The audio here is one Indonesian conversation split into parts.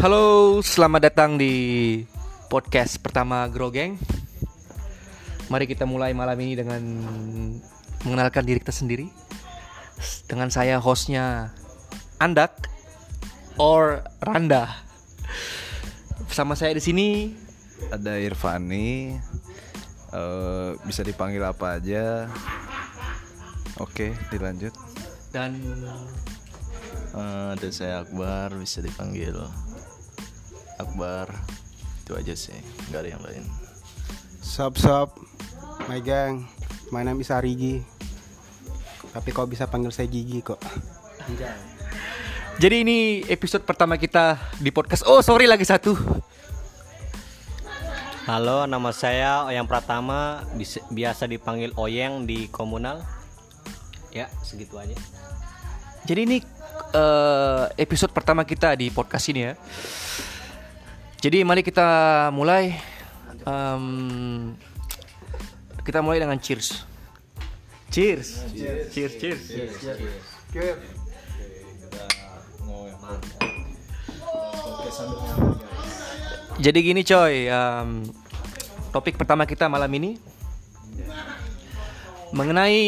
Halo, selamat datang di podcast pertama Grogeng. Mari kita mulai malam ini dengan mengenalkan diri kita sendiri. Dengan saya hostnya Andak or Randa. Bersama saya di sini ada Irfani eh, bisa dipanggil apa aja oke dilanjut dan Eh, dan saya Akbar bisa dipanggil Akbar itu aja sih nggak ada yang lain Sup sup My gang My name is Arigi Tapi kau bisa panggil saya Gigi kok jadi ini episode pertama kita di podcast. Oh, sorry lagi satu. Halo, nama saya Oyang Pratama, bis- biasa dipanggil Oyeng di komunal. Ya, segitu aja. Jadi ini eh, episode pertama kita di podcast ini ya. Jadi mari kita mulai. Em, kita mulai dengan cheers. Cheers. Cheers. Cheers. Cheers. Jadi gini coy, em, topik pertama kita malam ini mengenai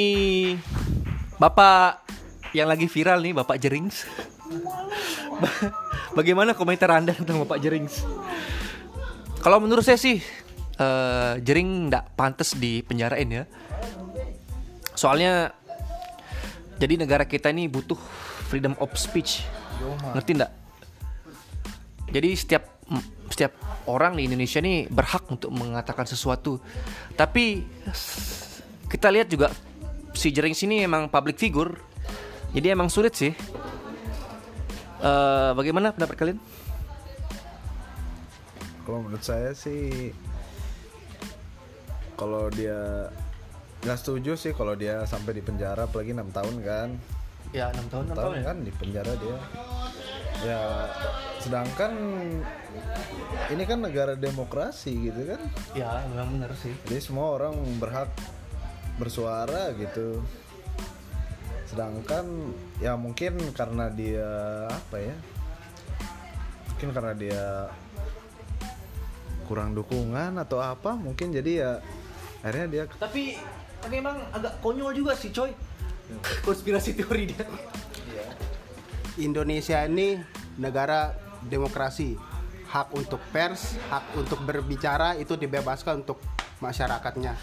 bapak yang lagi viral nih, bapak Jerings. Bagaimana komentar anda tentang bapak Jerings? Kalau menurut saya sih eh, Jering nggak pantas dipenjarain ya. Soalnya jadi negara kita ini butuh freedom of speech. Ngerti nggak? Jadi setiap setiap orang di Indonesia ini berhak untuk mengatakan sesuatu. Tapi kita lihat juga si Jering sini emang public figure. Jadi emang sulit sih. Eh, bagaimana pendapat kalian? kalau menurut saya sih kalau dia nggak setuju sih kalau dia sampai di penjara apalagi enam tahun kan. Ya 6 tahun, 6 tahun kan di penjara dia. Ya sedangkan ini kan negara demokrasi gitu kan. Ya, memang benar sih. jadi semua orang berhak bersuara gitu sedangkan ya mungkin karena dia apa ya mungkin karena dia kurang dukungan atau apa mungkin jadi ya akhirnya dia Tapi tapi emang agak konyol juga sih, coy. Konspirasi teori dia. Indonesia ini negara demokrasi Hak untuk pers, hak untuk berbicara itu dibebaskan untuk masyarakatnya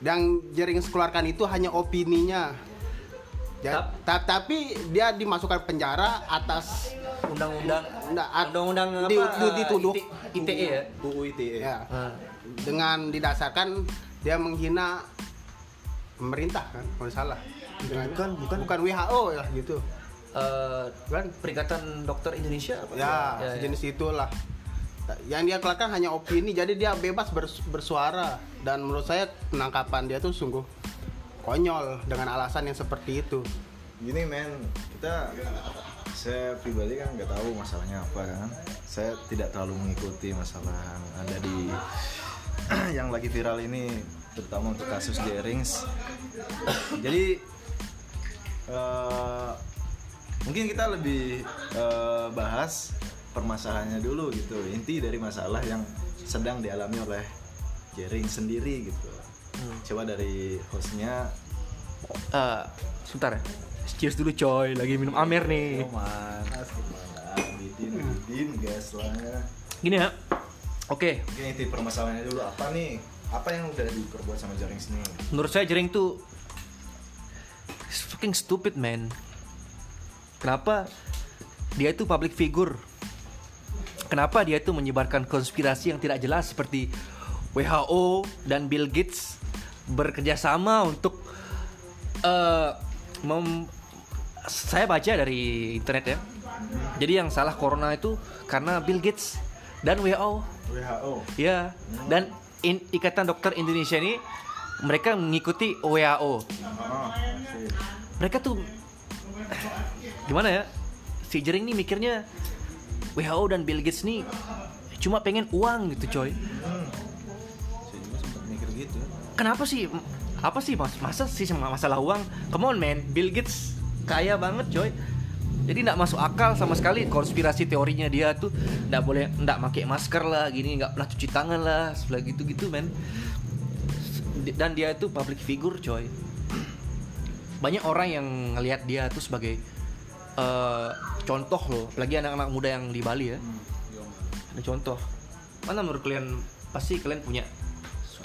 Yang Jering keluarkan itu hanya opininya Ja- ta- Tapi dia dimasukkan penjara atas Undang-undang undang-undang apa? di- di- dituduh. IT- ITE ya. UU ITE ya, Ah. dengan didasarkan dia menghina pemerintah kan kalau salah Dengan- Bukan, bukan. bukan WHO ya gitu Eh, kan Perikatan Dokter Indonesia apa? ya, ya. sejenis itulah yang dia keluarkan hanya opini jadi dia bebas bers- bersuara dan menurut saya penangkapan dia tuh sungguh konyol dengan alasan yang seperti itu. Gini men kita saya pribadi kan nggak tahu masalahnya apa kan? Saya tidak terlalu mengikuti masalah yang ada di yang lagi viral ini terutama untuk kasus Jerings jadi eh, mungkin kita lebih eh, bahas permasalahannya dulu gitu inti dari masalah yang sedang dialami oleh Jering sendiri gitu coba dari hostnya Eh, sebentar ya. Cheers dulu coy, lagi minum Amer nih. Gimana? Bidin, bidin, gas lah. Gini ya. Oke, Mungkin inti permasalahannya dulu apa nih? Apa yang udah diperbuat sama Jaring sini? menurut saya Jering tuh fucking stupid man. Kenapa dia itu public figure? Kenapa dia itu menyebarkan konspirasi yang tidak jelas seperti WHO dan Bill Gates bekerja sama untuk eh, mem- saya baca dari internet ya. Jadi yang salah corona itu karena Bill Gates dan WHO. WHO. Ya, dan in- Ikatan Dokter Indonesia ini mereka mengikuti WHO. Oh, sip. Mereka tuh gimana ya? Si Jering nih mikirnya WHO dan Bill Gates nih cuma pengen uang gitu, coy. Saya Kenapa sih? Apa sih mas? Masa sih masalah uang? Come on man, Bill Gates kaya banget, coy. Jadi nggak masuk akal sama sekali konspirasi teorinya dia tuh nggak boleh nggak pakai masker lah, gini nggak pernah cuci tangan lah, sebelah gitu-gitu men. Dan dia itu public figure coy. Banyak orang yang ngelihat dia tuh sebagai eh, contoh loh, apalagi anak-anak muda yang di Bali ya. Ada contoh. Mana menurut kalian pasti kalian punya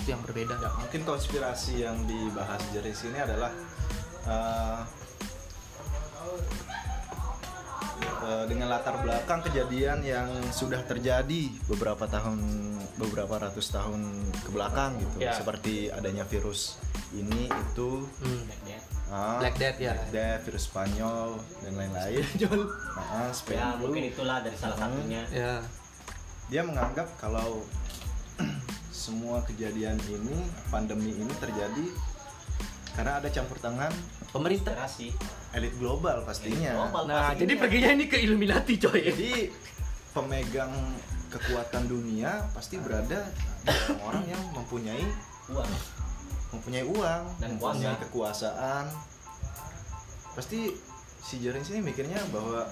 sesuatu yang berbeda. Ya, mungkin konspirasi yang dibahas Jeris ini adalah eh, eh, dengan latar belakang kejadian yang sudah terjadi beberapa tahun beberapa ratus tahun ke belakang gitu Ya. seperti adanya virus ini itu Hmm. ah, Black Death, ya. Black Death, virus Spanyol dan lain-lain Ah, Spain Ya mungkin itulah dari salah satunya. Ya. dia menganggap kalau semua kejadian ini pandemi ini terjadi karena ada campur tangan Pemerintah. Elit global pastinya. Global Nah, pastinya. jadi perginya ini ke Illuminati coy. Jadi pemegang kekuatan dunia pasti berada di orang-orang yang mempunyai uang. mempunyai uang, Dan mempunyai kuasa. kekuasaan. Pasti si Jerings ini mikirnya bahwa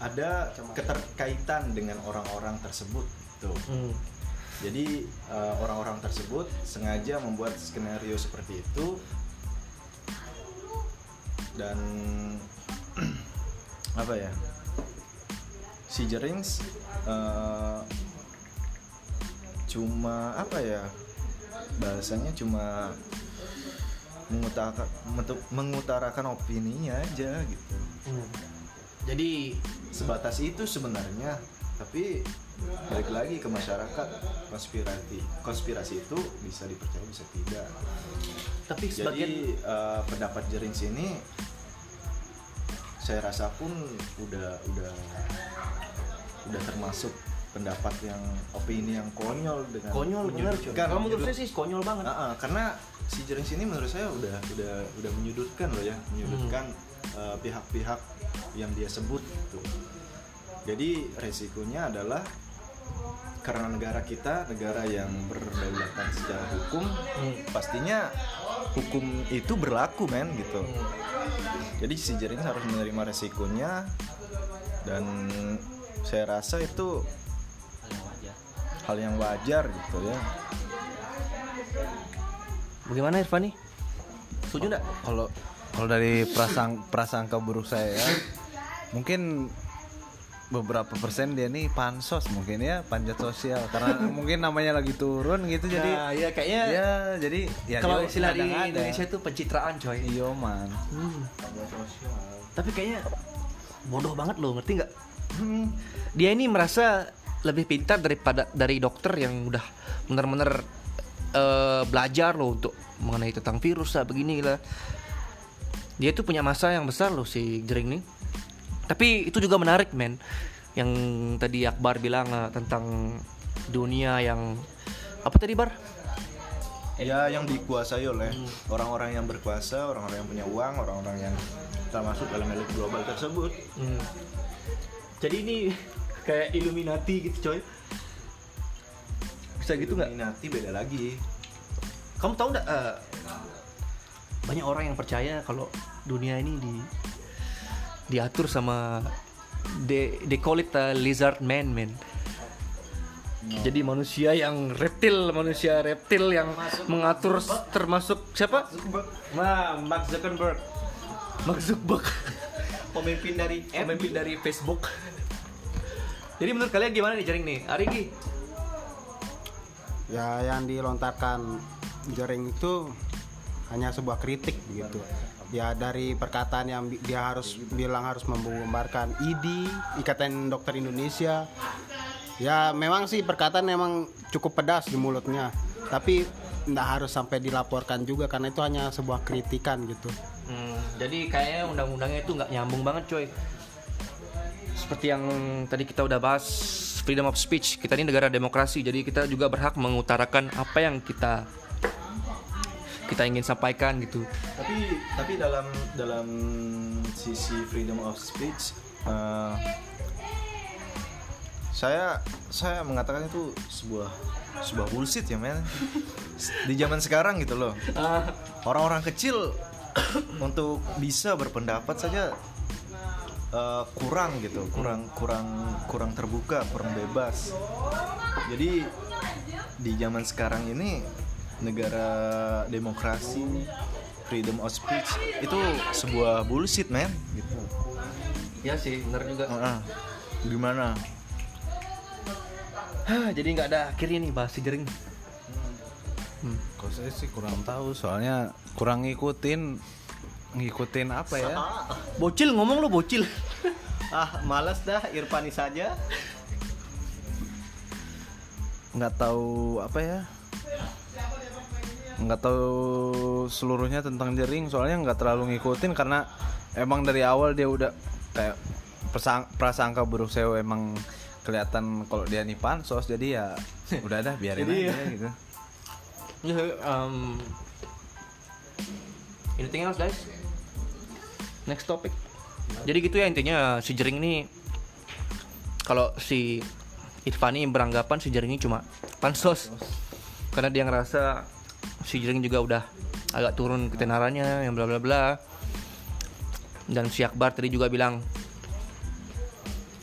ada keterkaitan dengan orang-orang tersebut tuh. Hmm. Jadi eh, orang-orang tersebut sengaja membuat skenario seperti itu dan apa ya? Si Jerings eh, cuma apa ya? Bahasanya cuma mengutarakan mengutarakan opininya aja gitu. Hmm. Jadi Sebatas itu sebenarnya, tapi balik lagi ke masyarakat konspirasi konspirasi itu bisa dipercaya bisa tidak tapi jadi sebagian eh, pendapat jering sini saya rasa pun udah udah udah termasuk pendapat yang opini yang konyol dengan konyol bener menyudutkan Kalau menurut saya sih konyol banget. Ah, ah, karena si jering sini menurut saya udah udah udah menyudutkan loh ya menyudutkan eh, pihak-pihak yang dia sebut gitu. Jadi resikonya adalah karena negara kita negara yang berdaulatan secara hukum pastinya hukum itu berlaku men gitu jadi si jering harus menerima resikonya dan saya rasa itu hal yang wajar gitu ya Bagaimana Irfani? Setuju enggak? kalau kalau dari prasang prasangka buruk saya ya, mungkin beberapa persen dia nih pansos mungkin ya panjat sosial karena mungkin namanya lagi turun gitu jadi Nah, ya kayaknya ya jadi ya kalau istilah di. Indonesia itu pencitraan coy. iya man Hmm. Tapi kayaknya bodoh banget loh, ngerti nggak? Hmm. Dia ini merasa lebih pintar daripada dari dokter yang udah benar-benar eh, belajar loh untuk mengenai tentang virus lah begini lah. Dia tuh punya masa yang besar loh si Jering nih. Tapi itu juga menarik men. Yang tadi Akbar bilang eh, tentang dunia yang apa tadi Bar? ya yang dikuasai oleh orang-orang yang berkuasa, orang-orang yang punya uang, orang-orang yang termasuk dalam elit global tersebut. Hmm. Jadi ini kayak Illuminati gitu coy. Bisa gitu nggak? Illuminati beda lagi. Kamu tahu nggak? eh, banyak orang yang percaya kalau dunia ini di diatur sama they, they call it a lizard man man. Jadi manusia yang reptil, manusia reptil yang mengatur termasuk siapa? Nah, Mark Zuckerberg. Mark Zuckerberg. Pemimpin dari pemimpin dari Facebook. Jadi menurut kalian gimana nih jaring nih? Arigi? ya yang dilontarkan jering itu hanya sebuah kritik begitu ya dari perkataan yang dia harus bilang harus membubarkan ID Ikatan Dokter Indonesia ya memang sih perkataan memang cukup pedas di mulutnya tapi tidak harus sampai dilaporkan juga karena itu hanya sebuah kritikan gitu Hmm, jadi kayaknya undang-undangnya itu nggak nyambung banget coy. Seperti yang tadi kita udah bahas freedom of speech. Kita ini negara demokrasi, jadi kita juga berhak mengutarakan apa yang kita kita ingin sampaikan gitu. Tapi tapi dalam dalam sisi freedom of speech eh, saya saya mengatakan itu sebuah sebuah bullshit ya men. Di zaman sekarang gitu loh. Orang-orang kecil untuk bisa berpendapat saja eh, kurang gitu kurang kurang kurang terbuka kurang bebas jadi di zaman sekarang ini negara demokrasi freedom of speech itu sebuah bullshit man gitu. Ya sih benar juga. Heeh. gimana? Hah, jadi nggak ada akhirnya nih bahas si jering. Kalau saya sih kurang tahu soalnya kurang ngikutin ngikutin apa ya? bocil ngomong lo bocil. Ah malas dah Irfani saja. Nggak tahu apa ya nggak tahu seluruhnya tentang jering soalnya nggak terlalu ngikutin karena emang dari awal dia udah kayak persang- prasangka buruk saya emang kelihatan kalau dia nih pansos jadi ya udah dah biarin Jadi aja ya. gitu Ya, um, anything else guys? Next topic. Jadi gitu ya intinya si Jering ini kalau si Irfani beranggapan si Jering ini cuma pansos karena dia ngerasa si Jering juga udah agak turun ketenarannya yang bla bla bla. Dan si Akbar tadi juga bilang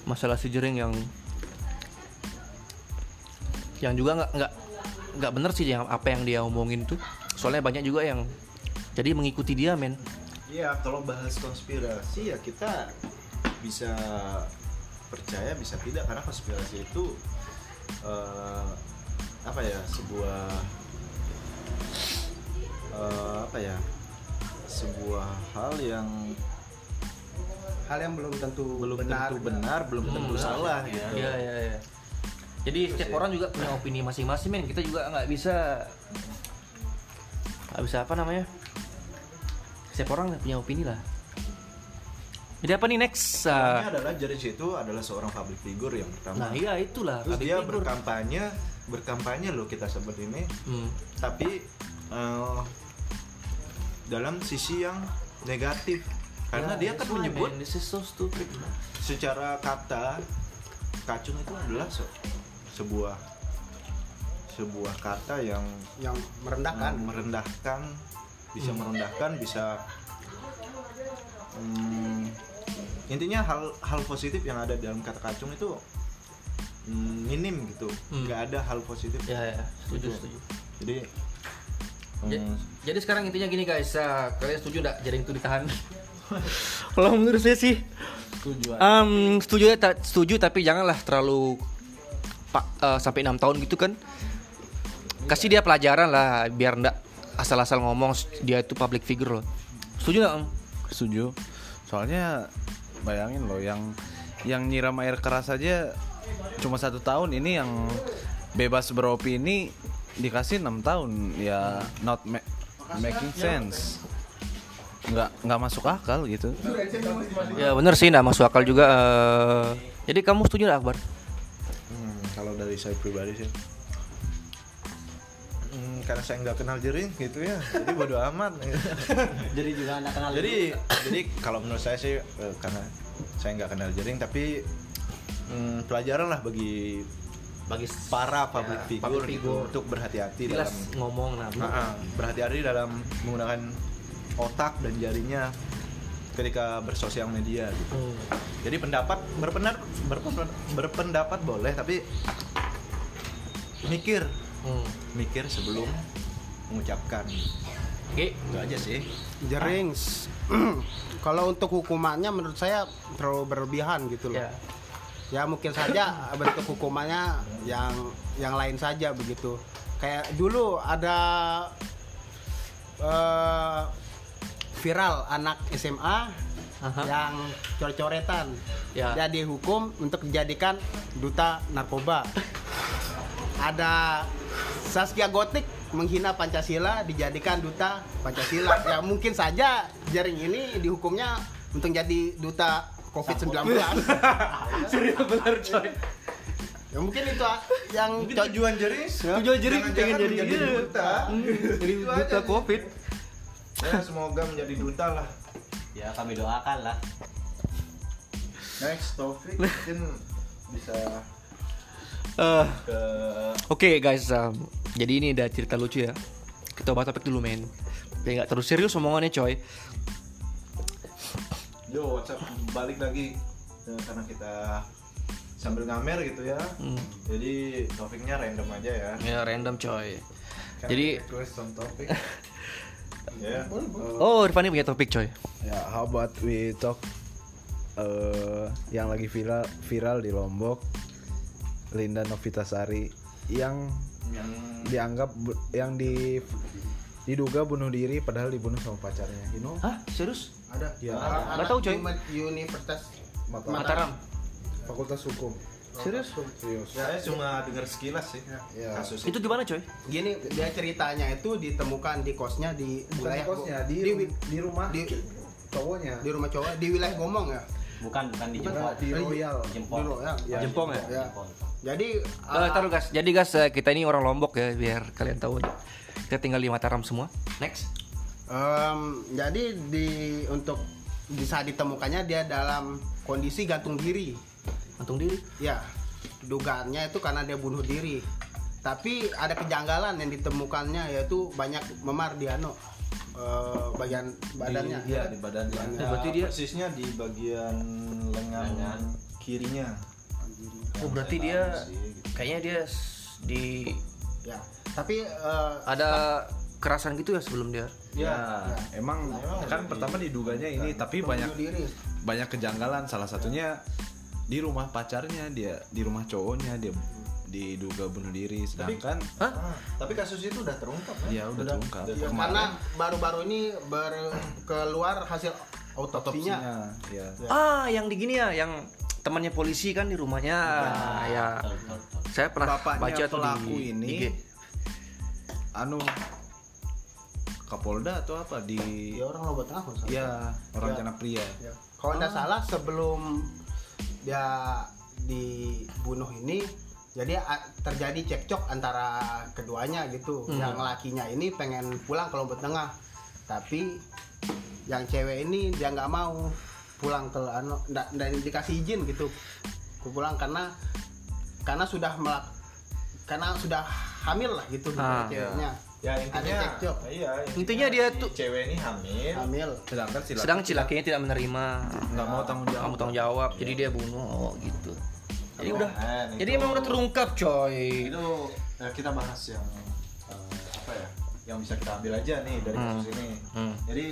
masalah si Jering yang yang juga nggak nggak nggak bener sih yang apa yang dia omongin tuh. Soalnya banyak juga yang jadi mengikuti dia men. Iya, kalau bahas konspirasi ya kita bisa percaya bisa tidak. Karena konspirasi itu eh, apa ya sebuah eh, apa ya sebuah hal yang hal yang belum tentu belum benar tentu benar belum tentu salah gitu. Iya iya iya. Jadi setiap orang juga punya opini masing-masing men. Kita juga nggak bisa nggak bisa apa namanya? Setiap orang punya opini lah. Jadi apa nih next? Uh, Ini adalah Jaris itu adalah seorang public figure yang pertama. nah iya itulah. Terus dia figure. berkampanye, berkampanye loh kita sebut ini, Hmm. tapi eh, dalam sisi yang negatif. Karena Ya, dia kan menyebut man. this is so stupid. man. secara kata kacung itu adalah se- sebuah sebuah kata yang yang merendahkan merendahkan, bisa merendahkan, bisa hmm, intinya hal hal positif yang ada dalam kata kacung itu mm, minim gitu, Hmm. nggak ada hal positif. Ya ya, setuju Betul. setuju. Jadi Ja- hmm, Jadi sekarang intinya gini guys, uh, kalian setuju nggak jaring itu ditahan? Kalau menurut saya sih, setuju um, setuju ya, ta- setuju tapi janganlah terlalu pak uh, sampai enam tahun gitu kan. Kasih dia pelajaran lah, biar ndak asal-asal ngomong dia itu public figure loh. Setuju nggak? Om? setuju soalnya bayangin loh yang yang nyiram air keras aja cuma satu tahun ini yang bebas beropini dikasih enam tahun. Ya not ma- making sense. Nggak nggak masuk akal gitu. Ya bener sih, nggak masuk akal juga. uh, jadi kamu setuju nggak Akbar? hmm, kalau dari saya pribadi sih. Hmm, karena saya nggak kenal jering gitu ya. Jadi bodo amat. Jadi juga anak kenal jadi jadi kalau menurut saya sih eh, karena saya nggak kenal jering tapi hmm, pelajaran lah bagi Bagi para public ya, figure, public gitu, figure. untuk berhati-hati dalam ngomong nah. Ah, ah, berhati-hati dalam menggunakan otak dan jarinya ketika bersosial media gitu. Hmm. Jadi pendapat berpendapat berpendapat, berpendapat boleh tapi mikir Hmm. mikir sebelum mengucapkan. Oke. Itu aja sih. jering kalau untuk hukumannya menurut saya terlalu berlebihan gitu loh Ya. Ya mungkin saja bentuk hukumannya yang yang lain saja begitu kayak dulu ada eh, viral anak SMA Aha. yang coret-coretan Ya. dia dihukum untuk dijadikan duta narkoba ada Saskia Gotik menghina Pancasila dijadikan duta Pancasila ya mungkin saja jaring ini dihukumnya untuk jadi duta COVID-19 Serius bener coy. ya mungkin itu yang Mungkin tujuan jering Tujuan jering jangan-jangan pengen jadi iya. duta. Hmm, jadi duta covid. Ya, semoga menjadi duta lah. ya kami doakan lah Next topik mungkin bisa Eh, ke Oke guys, um, jadi ini ada cerita lucu ya. Kita bahas topik dulu men. biar nggak terus serius omongannya coy Yo, WhatsApp balik lagi Ya, karena kita sambil ngamer gitu ya. Hmm. Jadi topiknya random aja ya. ya random coy jadi request on topic. Ya. oh Irfan punya topik coy ya, how about we talk eh, yang lagi viral viral di Lombok, Linda Novitasari yang Yang dianggap yang di diduga bunuh diri padahal dibunuh sama pacarnya. You know? Hah serius Ada. Ya. Nggak tahu, coy. Universitas Mataram. Mataram Fakultas Hukum. serius Serius. saya cuma dengar sekilas sih Ya. kasus itu gimana coy Gini dia ceritanya itu ditemukan di kosnya di Bukan wilayah kosnya, di, di, di rumah di, cowoknya. di rumah cowok di wilayah Gomong ya. bukan bukan di Jepang di Royal. Jempol ya. Ya, Jempong ya Ya. Jadi ah, taruh guys, jadi guys eh, kita ini orang Lombok ya biar kalian tahu. Kita tinggal di Mataram semua. Next. Em, jadi di untuk bisa ditemukannya dia dalam kondisi gantung diri. Gantung diri. Ya, dugaannya itu karena dia bunuh diri. Tapi ada kejanggalan yang ditemukannya yaitu banyak memar di ano eh, bagian badannya. Iya, di badannya. Ya, berarti dia- persisnya di bagian lengan kirinya. Oh berarti dia kayaknya dia di Ya. Tapi eh, ada kerasan gitu ya sebelum dia. Ya, emang kan pertama diduganya ini tapi banyak diri. banyak kejanggalan salah satunya di rumah pacarnya dia di rumah cowoknya dia diduga bunuh diri sedangkan Hah? Ah, tapi kasus itu udah terungkap kan? ya udah terungkap Ya, karena baru-baru ini ber- keluar hasil autopsinya. otopsinya ya Ah, yang di gini ya, yang temannya polisi kan di rumahnya. ya. Saya pernah Bapaknya baca tuh pelaku di ini IG. anu Kapolda atau apa di Ya orang Tengah kalau salah. ya orang Ya. Pria Ya. Kalau nggak salah sebelum dia dibunuh ini jadi terjadi cekcok antara keduanya gitu. Yang lakinya ini pengen pulang ke Lombok Tengah. Tapi yang cewek ini dia nggak mau pulang ke nggak nggak dikasih izin gitu. Ke pulang karena karena sudah melak karena sudah hamil lah gitu Ah, ceweknya. Ya intinya iya, Intinya dia si tuh- cewek ini hamil. Hamil. sedangkan si laki Sedang si lakinya tidak menerima nggak mau tanggung jawab kamu tanggung jawab, jadi dia bunuh oh, gitu. Jadi udah, Kan, jadi itu- emang udah terungkap coy. itu eh, kita bahas yang eh, apa ya yang bisa kita ambil aja nih dari Hmm. kasus ini Hmm. jadi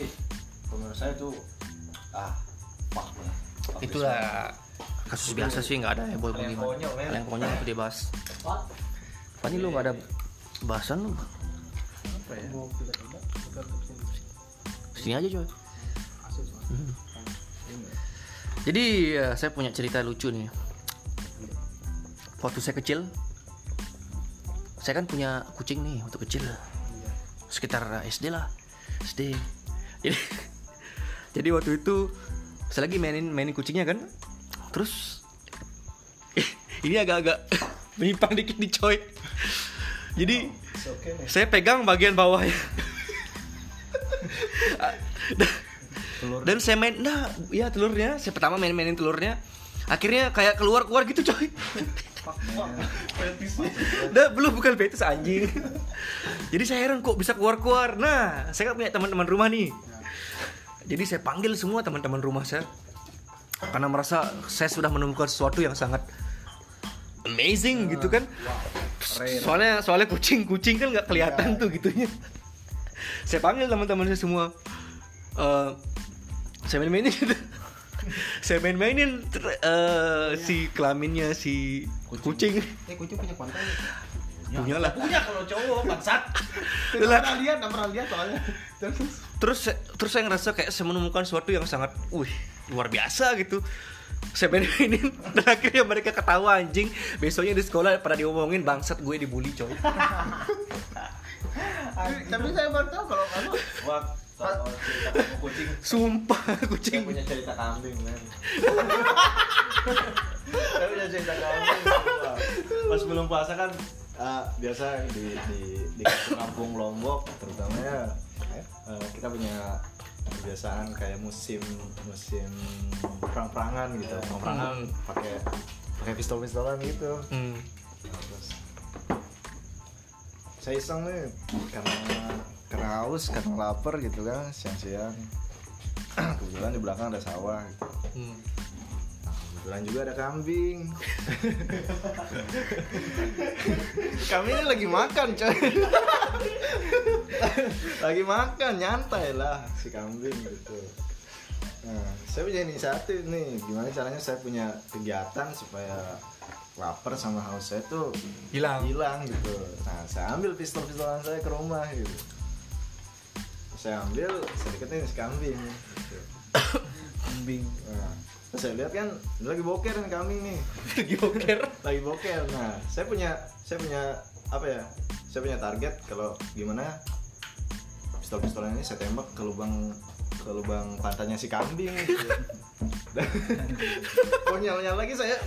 menurut saya tuh ah this Itulah kasus biasa sih nggak ada ya boy bagaimana. yang konyol itu dia bahas. Apa nih lu nggak ada bahasan lu? Apa ya Sini aja coy. Hmm. Jadi ya, saya punya cerita lucu nih. Waktu saya kecil, saya kan punya kucing nih waktu kecil, sekitar SD lah, SD. Jadi, jadi waktu itu saya lagi mainin mainin kucingnya kan, terus ini agak-agak menyimpang dikit nih coy. Jadi okay saya pegang bagian bawahnya. Dan saya main, nah, ya telurnya. Saya pertama main-mainin telurnya. Akhirnya kayak keluar-keluar gitu coy. Nah, belum bukan fetis anjing. Jadi saya heran kok bisa keluar-keluar. Nah, saya kan punya teman-teman rumah nih. Jadi saya panggil semua teman-teman rumah saya. Karena merasa saya sudah menemukan sesuatu yang sangat amazing gitu kan. Soalnya soalnya kucing-kucing kan nggak kelihatan tuh gitunya. saya panggil teman-teman saya semua. Eh, saya main-mainin. Saya main-mainin eh, si kelaminnya si kucing, Eh kucing punya konten. punya lah. Punya kalau cowok bangsat. Tidak pernah lihat, tidak pernah lihat soalnya. terus saya- terus saya ngerasa kayak saya menemukan sesuatu yang sangat wih luar biasa gitu saya mainin dan akhirnya mereka ketawa anjing. Besoknya di sekolah pada diomongin bangsat gue dibully coy. Tapi saya baru tahu kalau kamu wah kalau cerita kamu kucing. Sumpah saya kucing. punya cerita kambing men. Saya punya cerita kambing pas belum puasa kan ah, biasa di di di kampung Lombok terutama ya eh, kita punya kebiasaan kayak musim musim perang-perangan gitu. Perang-perangan pakai pakai pistol-pistolan gitu. Hmm. Terus saya iseng nih karena karena haus karena lapar gitu kan siang-siang. Kebetulan di belakang ada sawah gitu. Hmm. Kebetulan juga ada kambing. Kami ini lagi makan coy lagi makan nyantai lah si kambing gitu. Nah saya punya inisiatif nih. Gimana caranya saya punya kegiatan supaya lapar sama haus saya tuh Hilang. hilang gitu. Nah saya ambil pistol pistolan saya ke rumah gitu. Saya ambil saya deketin si kambing gitu. kambing. Nah, terus saya lihat kan ini lagi boker nih kambing nih. Lagi boker. lagi boker. Nah saya punya saya punya apa ya saya punya target kalau gimana pistol pistolan ini saya tembak ke lubang ke lubang pantatnya si kambing. Gitu. Konyolnya lagi saya?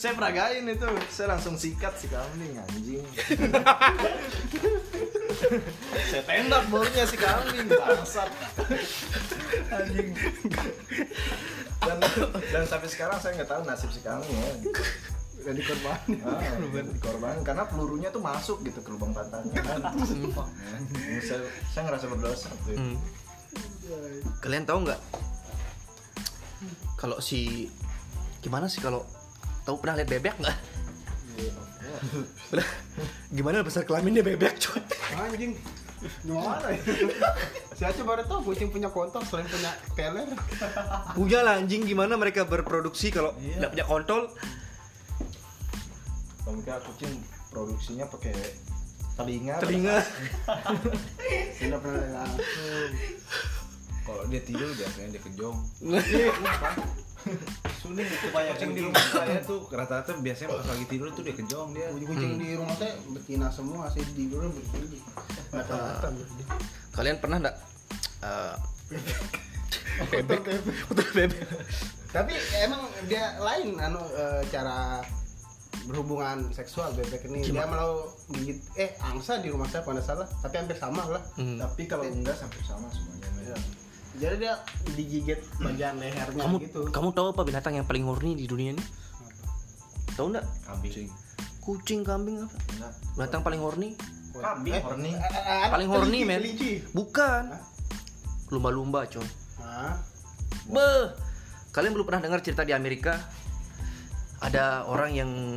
Saya peragain itu. Saya langsung sikat si kambing anjing. Saya tembak barunya si kambing bangsat. Anjing. Dan dan sampai sekarang saya nggak tahu nasib si kambing ya udah dikorban ah, dikorban karena pelurunya tuh masuk gitu ke lubang pantatnya kan. Saya, saya ngerasa berdosa tuh Hmm. Kalian tahu nggak? Kalau si gimana sih kalau tahu pernah lihat bebek nggak? Pernah- gimana besar kelaminnya bebek coy? anjing. Gimana ya? Saya aja baru tahu kucing punya kontol selain punya teler. Punya lah anjing. Gimana mereka berproduksi kalau Iya. nggak punya kontol? Kalau mereka kucing produksinya pakai telinga Telinga. tidak pernah langsung Kalau dia tidur biasanya dia kejong. Suling itu banyak Kucing di rumah saya tuh rata-rata biasanya pas lagi tidur tuh dia kejong dia. kucing di rumah saya betina semua sih tidurnya rata-rata Kalian pernah nggak eh, bebek? Bebek. tapi emang dia lain anu eh, cara berhubungan seksual bebek ini dia malah gigit eh angsa di rumah saya pada salah tapi hampir sama lah Hmm. tapi kalau enggak sampai sama semuanya. Iya. jadi dia digigit bagian lehernya Kamu gitu kamu tahu apa binatang yang paling horny di dunia ini? Tahu nggak? kambing Kucing, kambing apa? enggak Binatang paling horny? kambing Eh, horny eh, eh, Paling kelinci, horny men? kelinci. Bukan. Lumba-lumba coy. Hah? Beh, kalian belum pernah dengar cerita di Amerika? Ada orang yang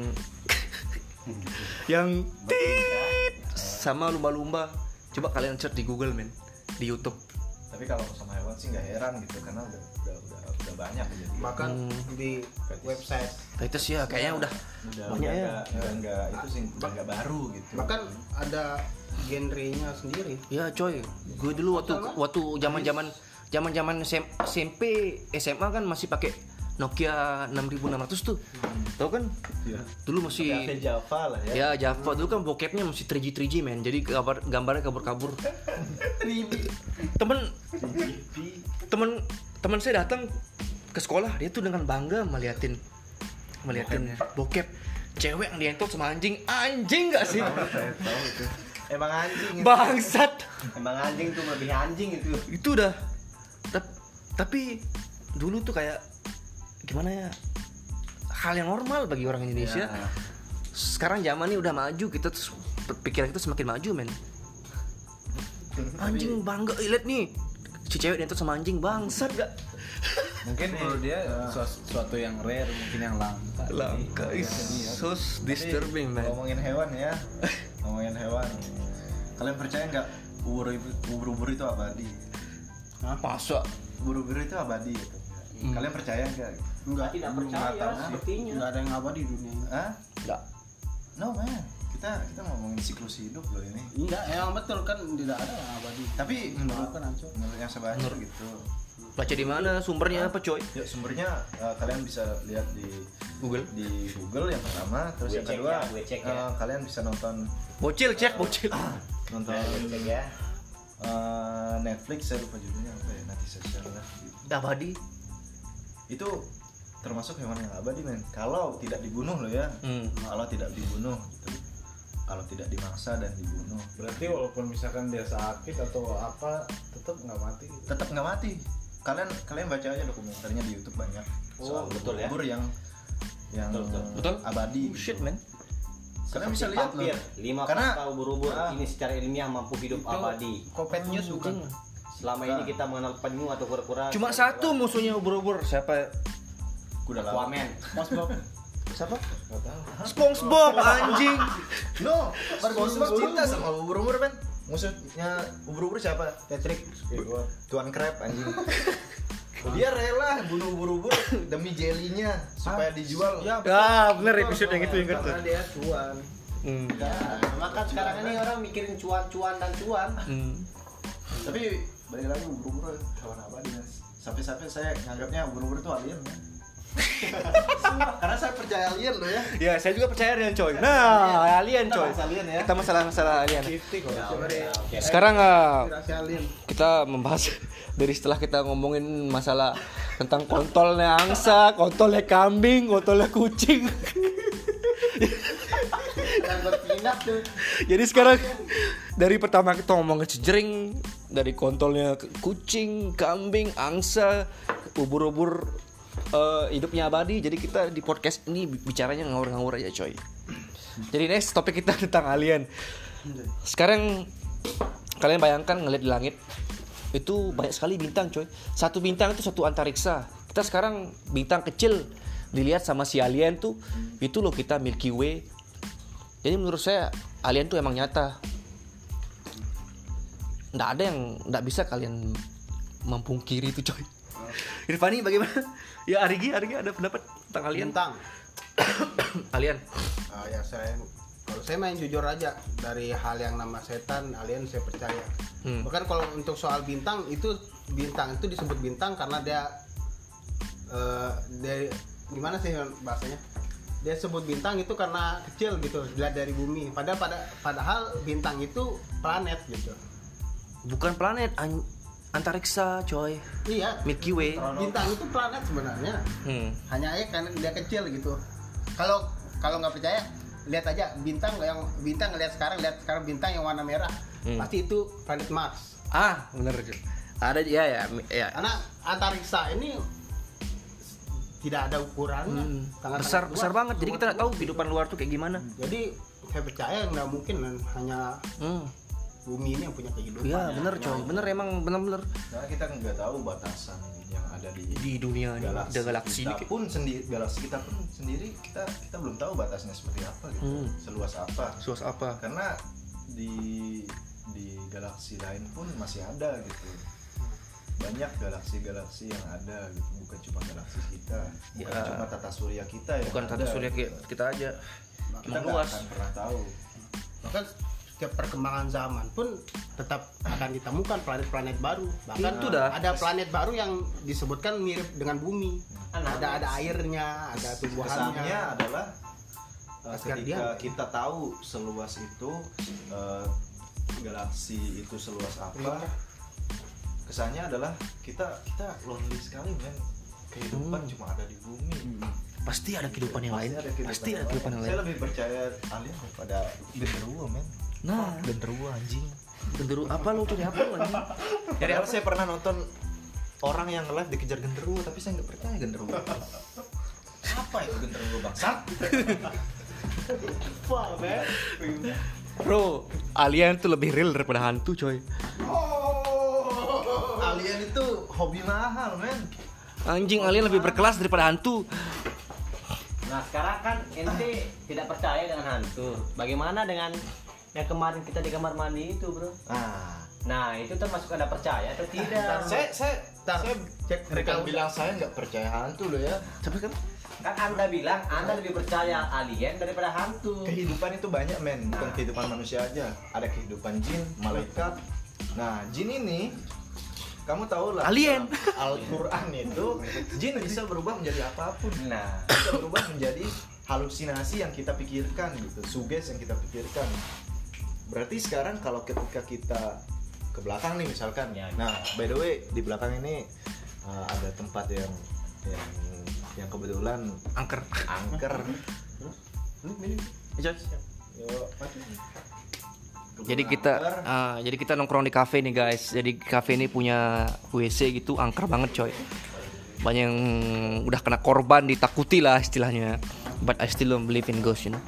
yang tit sama lumba-lumba. Coba kalian search di Google men, di YouTube. tapi kalau sama hewan sih nggak heran gitu karena udah udah udah, udah banyak jadi bahkan Hmm. di website. Fetis ya kayaknya udah udah banyak udah ya. nggak- udah nggak itu sih udah nggak baru gitu. Bahkan ada genrenya sendiri. Ya coy, gue dulu waktu waktu zaman-zaman zaman-zaman SM- SMP, SMA kan masih pakai Nokia 6600 tuh. Tahu kan? Iya. Dulu masih Pakai Java lah ya Ya Java dulu kan bokepnya masih 3G 3G men. Jadi gambar gambarnya kabur-kabur. temen temen temen saya datang ke sekolah dia tuh dengan bangga meliatin meliatin bokep cewek yang dientot sama anjing anjing gak sih saya tahu itu emang anjing itu. bangsat Emang anjing tuh lebih anjing itu. itu udah Tap- tapi dulu tuh kayak gimana ya hal yang normal bagi orang Indonesia. Ya. sekarang zaman ini udah maju kita terus pikiran kita semakin maju men. Anjing bangga. Eh, lihat nih si cewek dientot sama anjing bangsat gak? Mungkin menurut dia suas- suatu yang rare, mungkin yang langka. langka is so disturbing man ngomongin hewan ya. Ngomongin hewan. Kalian percaya nggak ubur ubur itu abadi? Masa? Ubur-ubur itu abadi gitu kalian percaya nggak enggak Tidak percaya, tahu sih. sepertinya. enggak ada yang abadi di dunia ini. Hah? enggak no man. Kita kita ngomongin siklus hidup loh ini. Enggak emang betul kan tidak ada yang abadi tapi menurut kan hancur menurut yang saya baca gitu. Baca di mana sumbernya apa coy? Ya sumbernya eh, kalian bisa lihat di Google. di Google yang pertama terus Gue yang cek kedua ya, gue cek ya. eh, kalian bisa nonton bocil cek bocil. nonton Cek ya. eh, Netflix saya lupa judulnya apa ya nanti saya share lah abadi itu termasuk hewan yang abadi men kalau tidak dibunuh loh ya hmm. kalau tidak dibunuh gitu kalau tidak dimaksa dan dibunuh Berarti walaupun misalkan dia sakit atau apa, tetap nggak mati. gitu. tetap nggak mati kalian kalian baca aja dokumenternya di YouTube banyak soal betul ya. ubur yang yang Betul, betul. Betul? abadi Oh, shit gitu. man Kalian bisa lihat loh. lima Karena- ubur-ubur Ah. ini secara ilmiah mampu hidup abadi. Kopet News bukan? Selama ini kita mengenal penyu atau kura-kura. Cuma satu musuhnya ubur-ubur. Siapa? Kuda laut. Aquaman. Siapa? Gak tahu. SpongeBob anjing. No, SpongeBob cinta sama ubur-ubur kan? Musuhnya ubur-ubur siapa? Patrick. Tuan Crab anjing. Dia rela bunuh ubur-ubur demi jelinya supaya dijual. Ya, Ah, bener episode yang itu yang Karena dia tuan. Hmm. Maka sekarang ini orang mikirin cuan-cuan dan cuan. Hmm. Tapi balik lagi ubur-ubur hewan abadi Mas. Sampai-sampai saya nganggapnya ubur-ubur itu alien ya. Sumpah, Karena saya percaya alien loh ya. Ya, saya juga percaya dengan coy. Nah, alien Kita coy. bahas alien ya. Kita masalah masalah alien. Oke. Sekarang alien. kita membahas dari setelah kita ngomongin masalah tentang kontolnya angsa, kontolnya kambing, kontolnya kucing. Yang bertindak tuh. Jadi sekarang dari pertama kita ngomongin cejering, dari kontolnya kucing, kambing, angsa, ubur-ubur eh, hidupnya abadi. Jadi kita di podcast ini bicaranya ngawur-ngawur aja coy. Jadi next topik kita tentang alien. Sekarang kalian bayangkan ngeliat di langit itu banyak sekali bintang coy. Satu bintang itu satu antariksa. Kita sekarang bintang kecil dilihat sama si alien tuh itu loh kita Milky Way jadi menurut saya alien tuh emang nyata. Nggak ada yang nggak bisa kalian mempungkiri itu coy. Irfani bagaimana? Ya Arigi, Arigi ada pendapat tentang alien? Bintang. alien. Ah, ya saya kalau saya main jujur aja dari hal yang nama setan alien saya percaya Hmm. bahkan kalau untuk soal bintang itu bintang itu disebut bintang karena dia eh dari gimana sih bahasanya dia sebut bintang itu karena kecil gitu dilihat dari bumi padahal pada padahal bintang itu planet gitu Bukan planet, an- antariksa coy. iya Milky Way. bintang itu planet sebenarnya Hmm. hanya aja karena dia kecil gitu kalau kalau nggak percaya lihat aja bintang yang bintang lihat sekarang lihat sekarang bintang yang warna merah Hmm. pasti itu planet Mars Ah, bener. Ada ya ya ya. karena antariksa ini tidak ada ukurannya Hmm. Besar besar banget. Jadi kita nggak tahu kehidupan luar tuh kayak gimana. jadi saya percaya nggak mungkin hanya Hmm. Bumi ini yang punya kehidupan Iya bener coy, bener emang bener-bener Karena kita nggak tahu batasan yang ada di di dunia ini, galaksi, di galaksi ini. kita pun sendiri galaksi kita pun sendiri kita kita belum tahu batasnya seperti apa gitu Hmm. seluas apa Suas apa? karena di di galaksi lain pun masih ada gitu banyak galaksi-galaksi yang ada gitu bukan cuma galaksi kita bukan Ya. cuma tata surya kita yang Bukan tata surya gitu. ki- kita aja. kita nggak luas. akan pernah tahu bahkan setiap perkembangan zaman pun tetap akan ditemukan planet-planet baru. Bahkan Itu dah. ada planet baru yang disebutkan mirip dengan bumi. Anak. ada ada airnya ada kesannya tumbuhannya adalah uh, ketika kita tahu seluas itu uh, galaksi itu seluas apa kesannya adalah kita kita lonely sekali men. Kehidupan Hmm. cuma ada di bumi. Pasti ada kehidupan yang lain. Pasti ada kehidupan, Pasti ada kehidupan yang saya lain. lebih percaya alien daripada genderuwo men Nah, genderuwo anjing. Genderu apa lo cari apa lo anjing? dari awal saya pernah nonton orang yang live dikejar genderuwo tapi saya nggak percaya genderuwo apa itu genderuwo bangsat Bro, alien tuh lebih real daripada hantu coy. alien itu hobi mahal men. Anjing alien lebih berkelas daripada hantu. Nah sekarang kan ente tidak percaya dengan hantu. Bagaimana dengan yang kemarin kita di kamar mandi itu bro? ah. Nah itu termasuk ada percaya atau tidak? saya saya Ntar, saya cek mereka bilang saya nggak percaya hantu loh ya. Siapa kan? Kan anda bilang anda lebih percaya alien daripada hantu. kehidupan itu banyak men. Bukan kehidupan manusia aja. Ada kehidupan jin malaikat. Nah jin ini kamu tahu lah Alien. Al-Quran itu jin bisa berubah menjadi apa pun. Nah. Bisa berubah menjadi halusinasi yang kita pikirkan gitu. Suges yang kita pikirkan berarti sekarang kalau ketika kita ke belakang nih misalkan Ya. nah by the way di belakang ini uh, ada tempat yang yang yang kebetulan Angker. angker. Yo, Jadi kita ah, jadi kita nongkrong di kafe nih guys. Jadi kafe ini punya WC gitu angker banget coy. Banyak yang udah kena korban ditakuti lah istilahnya. But I still don't believe in ghost, you know.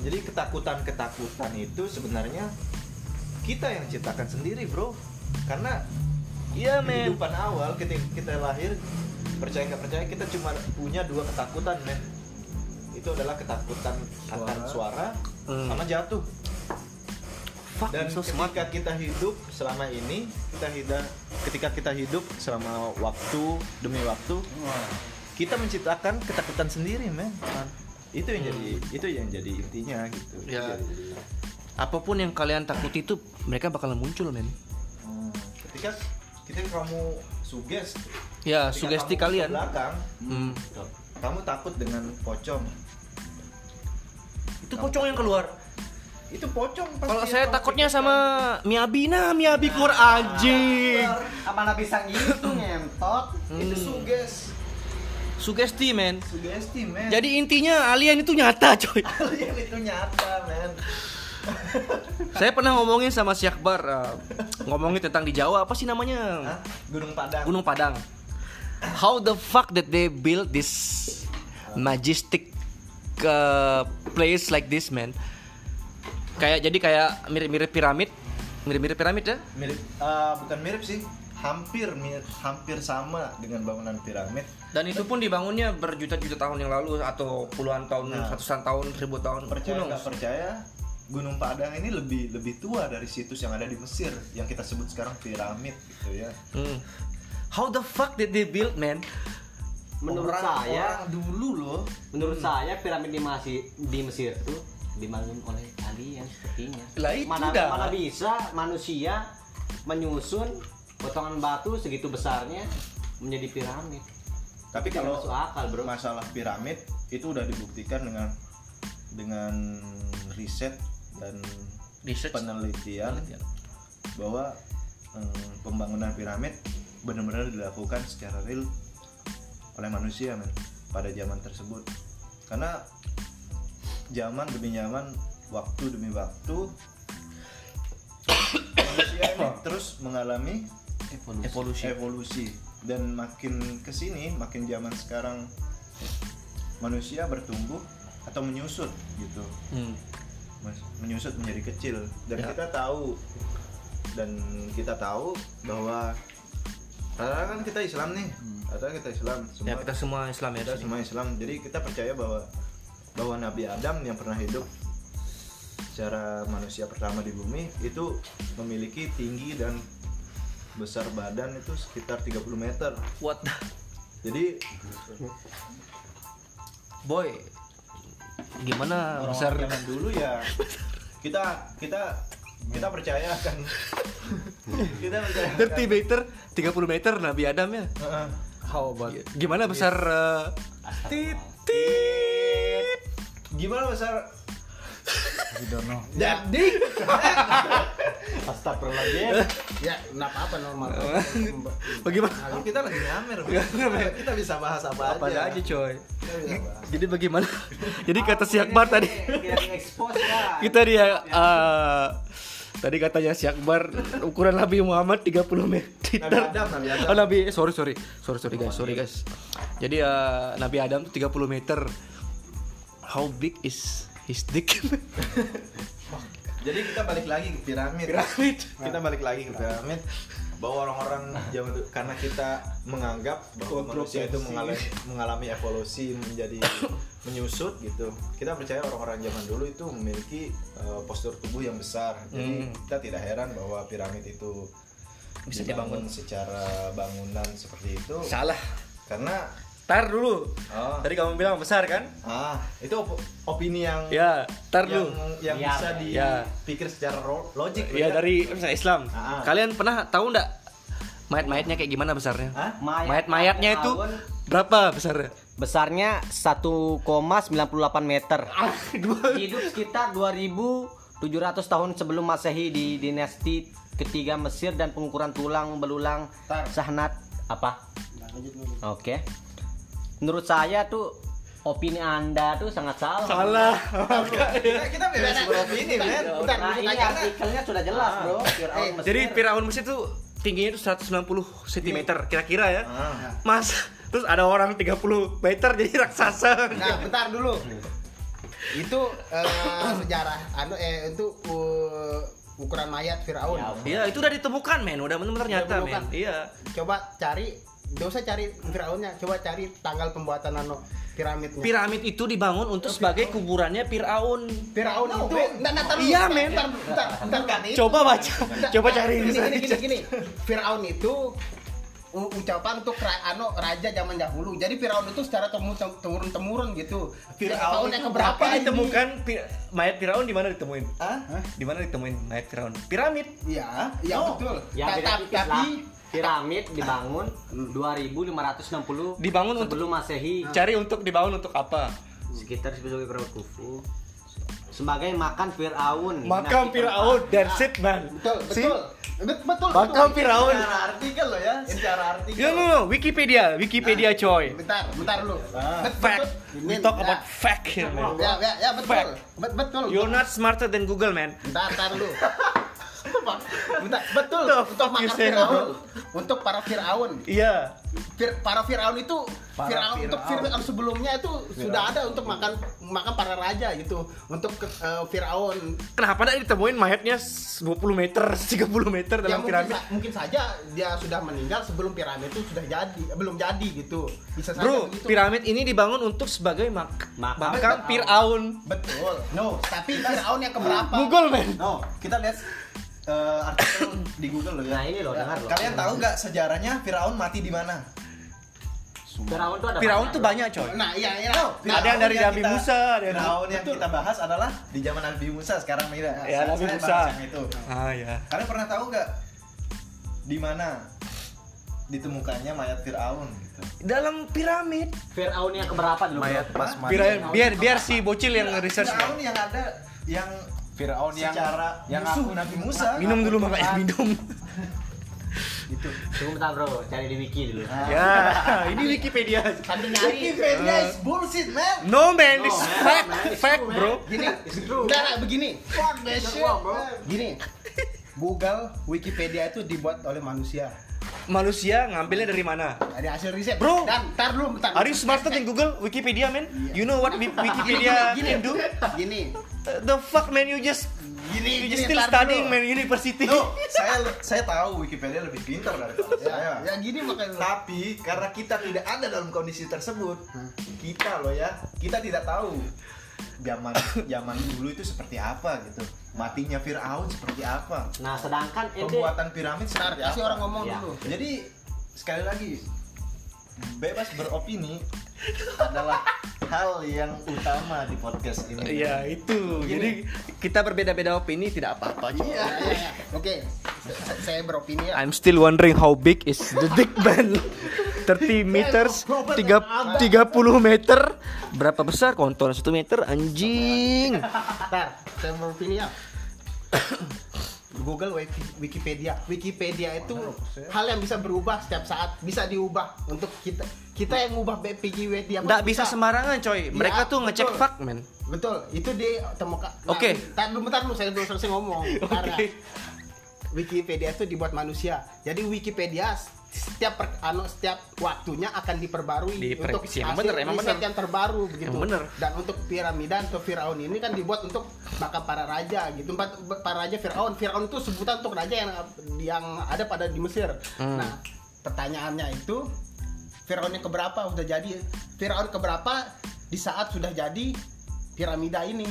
Jadi ketakutan-ketakutan itu sebenarnya kita yang ciptakan sendiri, Bro. Karena Iya, di kehidupan awal ketika kita lahir percaya nggak percaya kita cuma punya dua ketakutan, men. Itu adalah ketakutan akan suara Hmm. sama jatuh. Fuck, Dan so smart. ketika kita hidup selama ini, kita hidup ketika kita hidup selama waktu demi waktu, kita menciptakan ketakutan sendiri, men. Itu yang jadi itu yang jadi intinya gitu. Ya. Jadi- Apa pun yang kalian takuti itu mereka bakalan muncul, men. Hmm. Ketika ketika kamu suges, Ya, ketika sugesti kamu kalian. belakang, Hmm. kamu takut dengan pocong. Itu pocong yang keluar. Itu pocong pasti Kalau saya kamu takutnya sama Miyabi, nah Miyabi keluar anjing. Apa bisa gitu ngentot? itu Hmm. suges, Sugesti, men. sugesti, men. Jadi intinya alien itu nyata, coy. kalian itu nyata, men. Saya pernah ngomongin sama si Akbar uh, ngomongin tentang di Jawa apa sih namanya? Hah? Gunung Padang. Gunung Padang. How the fuck that they build this majestic uh, place like this, man? Kayak jadi kayak mirip-mirip piramid, mirip-mirip piramid ya? mirip eh, bukan mirip sih hampir mirip, hampir sama dengan bangunan piramid Dan itu pun dibangunnya berjuta-juta tahun yang lalu atau puluhan tahun, Nah. ratusan tahun, ribu tahun. percaya nggak percaya Gunung Padang ini lebih lebih tua dari situs yang ada di Mesir yang kita sebut sekarang piramid gitu ya Hmm. How the fuck did they build, man? Menurut Orang- saya, orang dulu loh menurut saya piramid di Mesir, di Mesir itu dibangun oleh alien sepertinya. Lah itu mana, dah. mana bisa manusia menyusun potongan batu segitu besarnya menjadi piramid. Tapi Tidak kalau masuk akal, bro. masalah piramid itu udah dibuktikan dengan dengan riset dan Research. penelitian bahwa em, pembangunan piramid benar-benar dilakukan secara real oleh manusia men pada zaman tersebut karena zaman demi zaman waktu demi waktu manusia ini terus mengalami Evolusi. evolusi dan makin ke sini makin zaman sekarang manusia bertumbuh atau menyusut gitu Hmm. Menyusut menjadi kecil dan Ya. kita tahu dan kita tahu bahwa rata kan kita Islam nih rata kita Islam semua Ya kita semua Islam ya. kita semua Islam jadi kita percaya bahwa bahwa Nabi Adam yang pernah hidup secara manusia pertama di bumi itu memiliki tinggi dan besar badan itu sekitar 30 meter What the? jadi Boy, gimana besar orang zaman dulu ya kita kita kita percaya akan kita percaya akan- 30 meter, 30 meter Nabi Adam ya. Heeh. How about Gimana besar uh, titit? gimana besar we don't know. Jadi Astagfirullahaladzim. Ya, nggak apa-apa normal. bagaimana? Kan kita lagi ngamer kita bisa bahas apa, Apa aja aja coy. Jadi bagaimana? Jadi kata si Akbar tadi. Ya. Kita dia uh, tadi katanya si Akbar ukuran Nabi Muhammad 30 meter. Nabi Adam, Nabi Adam. Oh, Nabi eh, sorry sorry. Sorry sorry guys, sorry guys. Jadi uh, Nabi Adam tuh 30 meter. How big is his dick? jadi kita balik lagi ke piramid Piramid. kita balik lagi ke piramid bahwa orang-orang zaman dulu karena kita menganggap bahwa manusia itu mengalami, mengalami evolusi menjadi menyusut gitu kita percaya orang-orang zaman dulu itu memiliki uh, postur tubuh yang besar jadi Hmm. kita tidak heran bahwa piramid itu Bisa dibangun secara bangunan seperti itu Salah. karena Tar dulu. oh, Tadi kamu bilang besar kan? ah itu op- opini yang Ya, tar yang, dulu. yang bisa Ya. dipikir secara ro- logik Ya dari misalnya Islam. Ah. Kalian pernah tahu nggak mayat-mayatnya kayak gimana besarnya? Hah? Mayat-mayatnya itu tahun berapa besarnya? besarnya 1,98 meter. Hidup sekitar 2700 tahun sebelum Masehi di dinasti ketiga Mesir dan pengukuran tulang belulang Sahnat apa? Oke. Menurut saya tuh opini Anda tuh sangat salah. Salah. kita kita bebas beropini men Bentar, Nah, ini aja. artikelnya sudah jelas, Bro. Fir'aun Mesir. Jadi Firaun Mesir itu tingginya itu 190 cm kira-kira ya. Ah. Mas, terus ada orang 30 meter jadi raksasa. Nah, bentar dulu. itu eh, sejarah anu eh itu uh, ukuran mayat Firaun. Iya, itu udah ditemukan, men. Udah benar-benar nyata, men. Iya. Coba cari, gak usah cari Firaunnya, coba cari tanggal pembuatan anu piramidnya. Piramid itu dibangun untuk sebagai kuburannya Firaun. Firaun itu Iya, men. Coba baca. Coba cari gini, sana. gini, gini, gini. Firaun itu u- ucapan untuk ra, anu, raja zaman dahulu. Jadi Firaun itu secara temurun temurun gitu. Firaun yang keberapa ini? ditemukan pi- mayat Firaun di mana ditemuin? Hah? Di mana ditemuin mayat Firaun? Piramid. Iya, iya No. betul. Ya Ta- ta- tapi. Piramid dibangun 2560 Dibangun untuk- sebelum Masehi. Cari untuk dibangun untuk apa? Sekitar sebagai berapa kufu? Sebagai makan Firaun. Makam Firaun. That's it, man. betul, See? betul. Bet- Betul. Makam betul. Firaun. Secara artikel loh ya, secara artikel. Ya, no, no, Wikipedia, Wikipedia, coy. Bentar, bentar dulu. Bet- Fact. betul. We talk ya. about fact here, man. Ya, ya, ya betul. Fact. Bet- betul. You're not smarter than Google, man. Bentar, bentar dulu. Bentar, betul. The Untuk say, Firaun. Untuk para Firaun. Iya. Fir- para Firaun itu Para Firaun untuk Firaun. Firaun sebelumnya itu sudah ada untuk makan makan para raja gitu. Untuk ke- eh, Firaun Kenapa tidak ditemuin mayatnya 20 meter, 30 meter ya dalam mungkin, piramid? sa- mungkin saja dia sudah meninggal sebelum piramid itu sudah jadi belum jadi gitu bisa saja Bro, begitu. piramid ini dibangun untuk sebagai mak Makam makam Firaun. betul no tapi Firaun yang keberapa Google, man. No, kita lihat eh, artikel di Google loh ya. Nah, ini loh, dengar loh. Kalian tahu nggak sejarahnya Firaun mati di mana? Firaun tuh ada Firaun banyak, tuh banyak, coy. nah iya iya No, Ada yang dari Nabi kita- Musa, ada yang Firaun yang kita bahas adalah di zaman Nabi Musa sekarang. Dah. Ya, Saya- Nabi saya Musa. itu. Ah, ya. Kalian pernah tahu nggak di mana ditemukannya mayat Firaun gitu? Dalam piramid. Firaun yang keberapa dulu? Mayat pas mati. Biar biar, biar si bocil yang nge-research. Firaun yang ada yang Firaun yang secara yang musuh aku Nabi Musa. Minum dulu makanya minum. Tunggu bentar bro, cari di wiki dulu. ya, ini Wikipedia. sambil nyari Wikipedia is bullshit man. No man, it's man, fact, man, it's fact, true, bro. gini enggak enggak, begini Fuck that shit. bro. gini Google Wikipedia itu dibuat oleh manusia Manusia ngambilnya dari mana? dari hasil riset Bro. dan tar dulu bentar Are you smarter than Google Wikipedia, man? You know what Wi- Wikipedia gini, can do? gini The fuck, man? You just Gini, you gini, just still tar studying, dulu. man, university. No, saya saya tahu Wikipedia lebih pintar daripada saya. ya gini makanya Tapi karena kita tidak ada dalam kondisi tersebut, kita loh ya, kita tidak tahu zaman zaman dulu itu seperti apa gitu. Matinya Firaun seperti apa? Nah, sedangkan Pembuatan piramid seperti kasih apa? orang ngomong Ya. dulu Jadi sekali lagi bebas beropini adalah hal yang utama di podcast ini. Iya, itu. Jadi kita berbeda-beda opini tidak apa-apa. Iya, iya, iya. Oke, sa- saya beropini ya. I'm still wondering how big is the dick man. 30 meters, 3, 30 meter. Berapa besar kontol 1 meter? Anjing. Ntar, saya beropini ya. Google Wiki- Wikipedia. Wikipedia itu hal yang bisa berubah setiap saat, bisa diubah untuk kita kita yang ubah Wikipedia. Nggak bisa sembarangan, coy. Mereka Iya, tuh ngecek betul. fact, man. Betul, itu ditemukan. Oke. Tar dulu, bentar dulu, saya belum selesai ngomong. Karena Oke. Wikipedia itu dibuat manusia. Jadi Wikipedia setiap per- anu setiap waktunya akan diperbarui Diperevisi. Emang hasil bener, emang bener. yang terbaru begitu. Emang bener. Dan untuk piramida atau Firaun ini kan dibuat untuk makam para raja gitu. Para raja Firaun. Firaun itu sebutan untuk raja yang yang ada pada di Mesir. Hmm. Nah, pertanyaannya itu Firaun yang keberapa udah jadi? Firaun keberapa di saat sudah jadi piramida ini?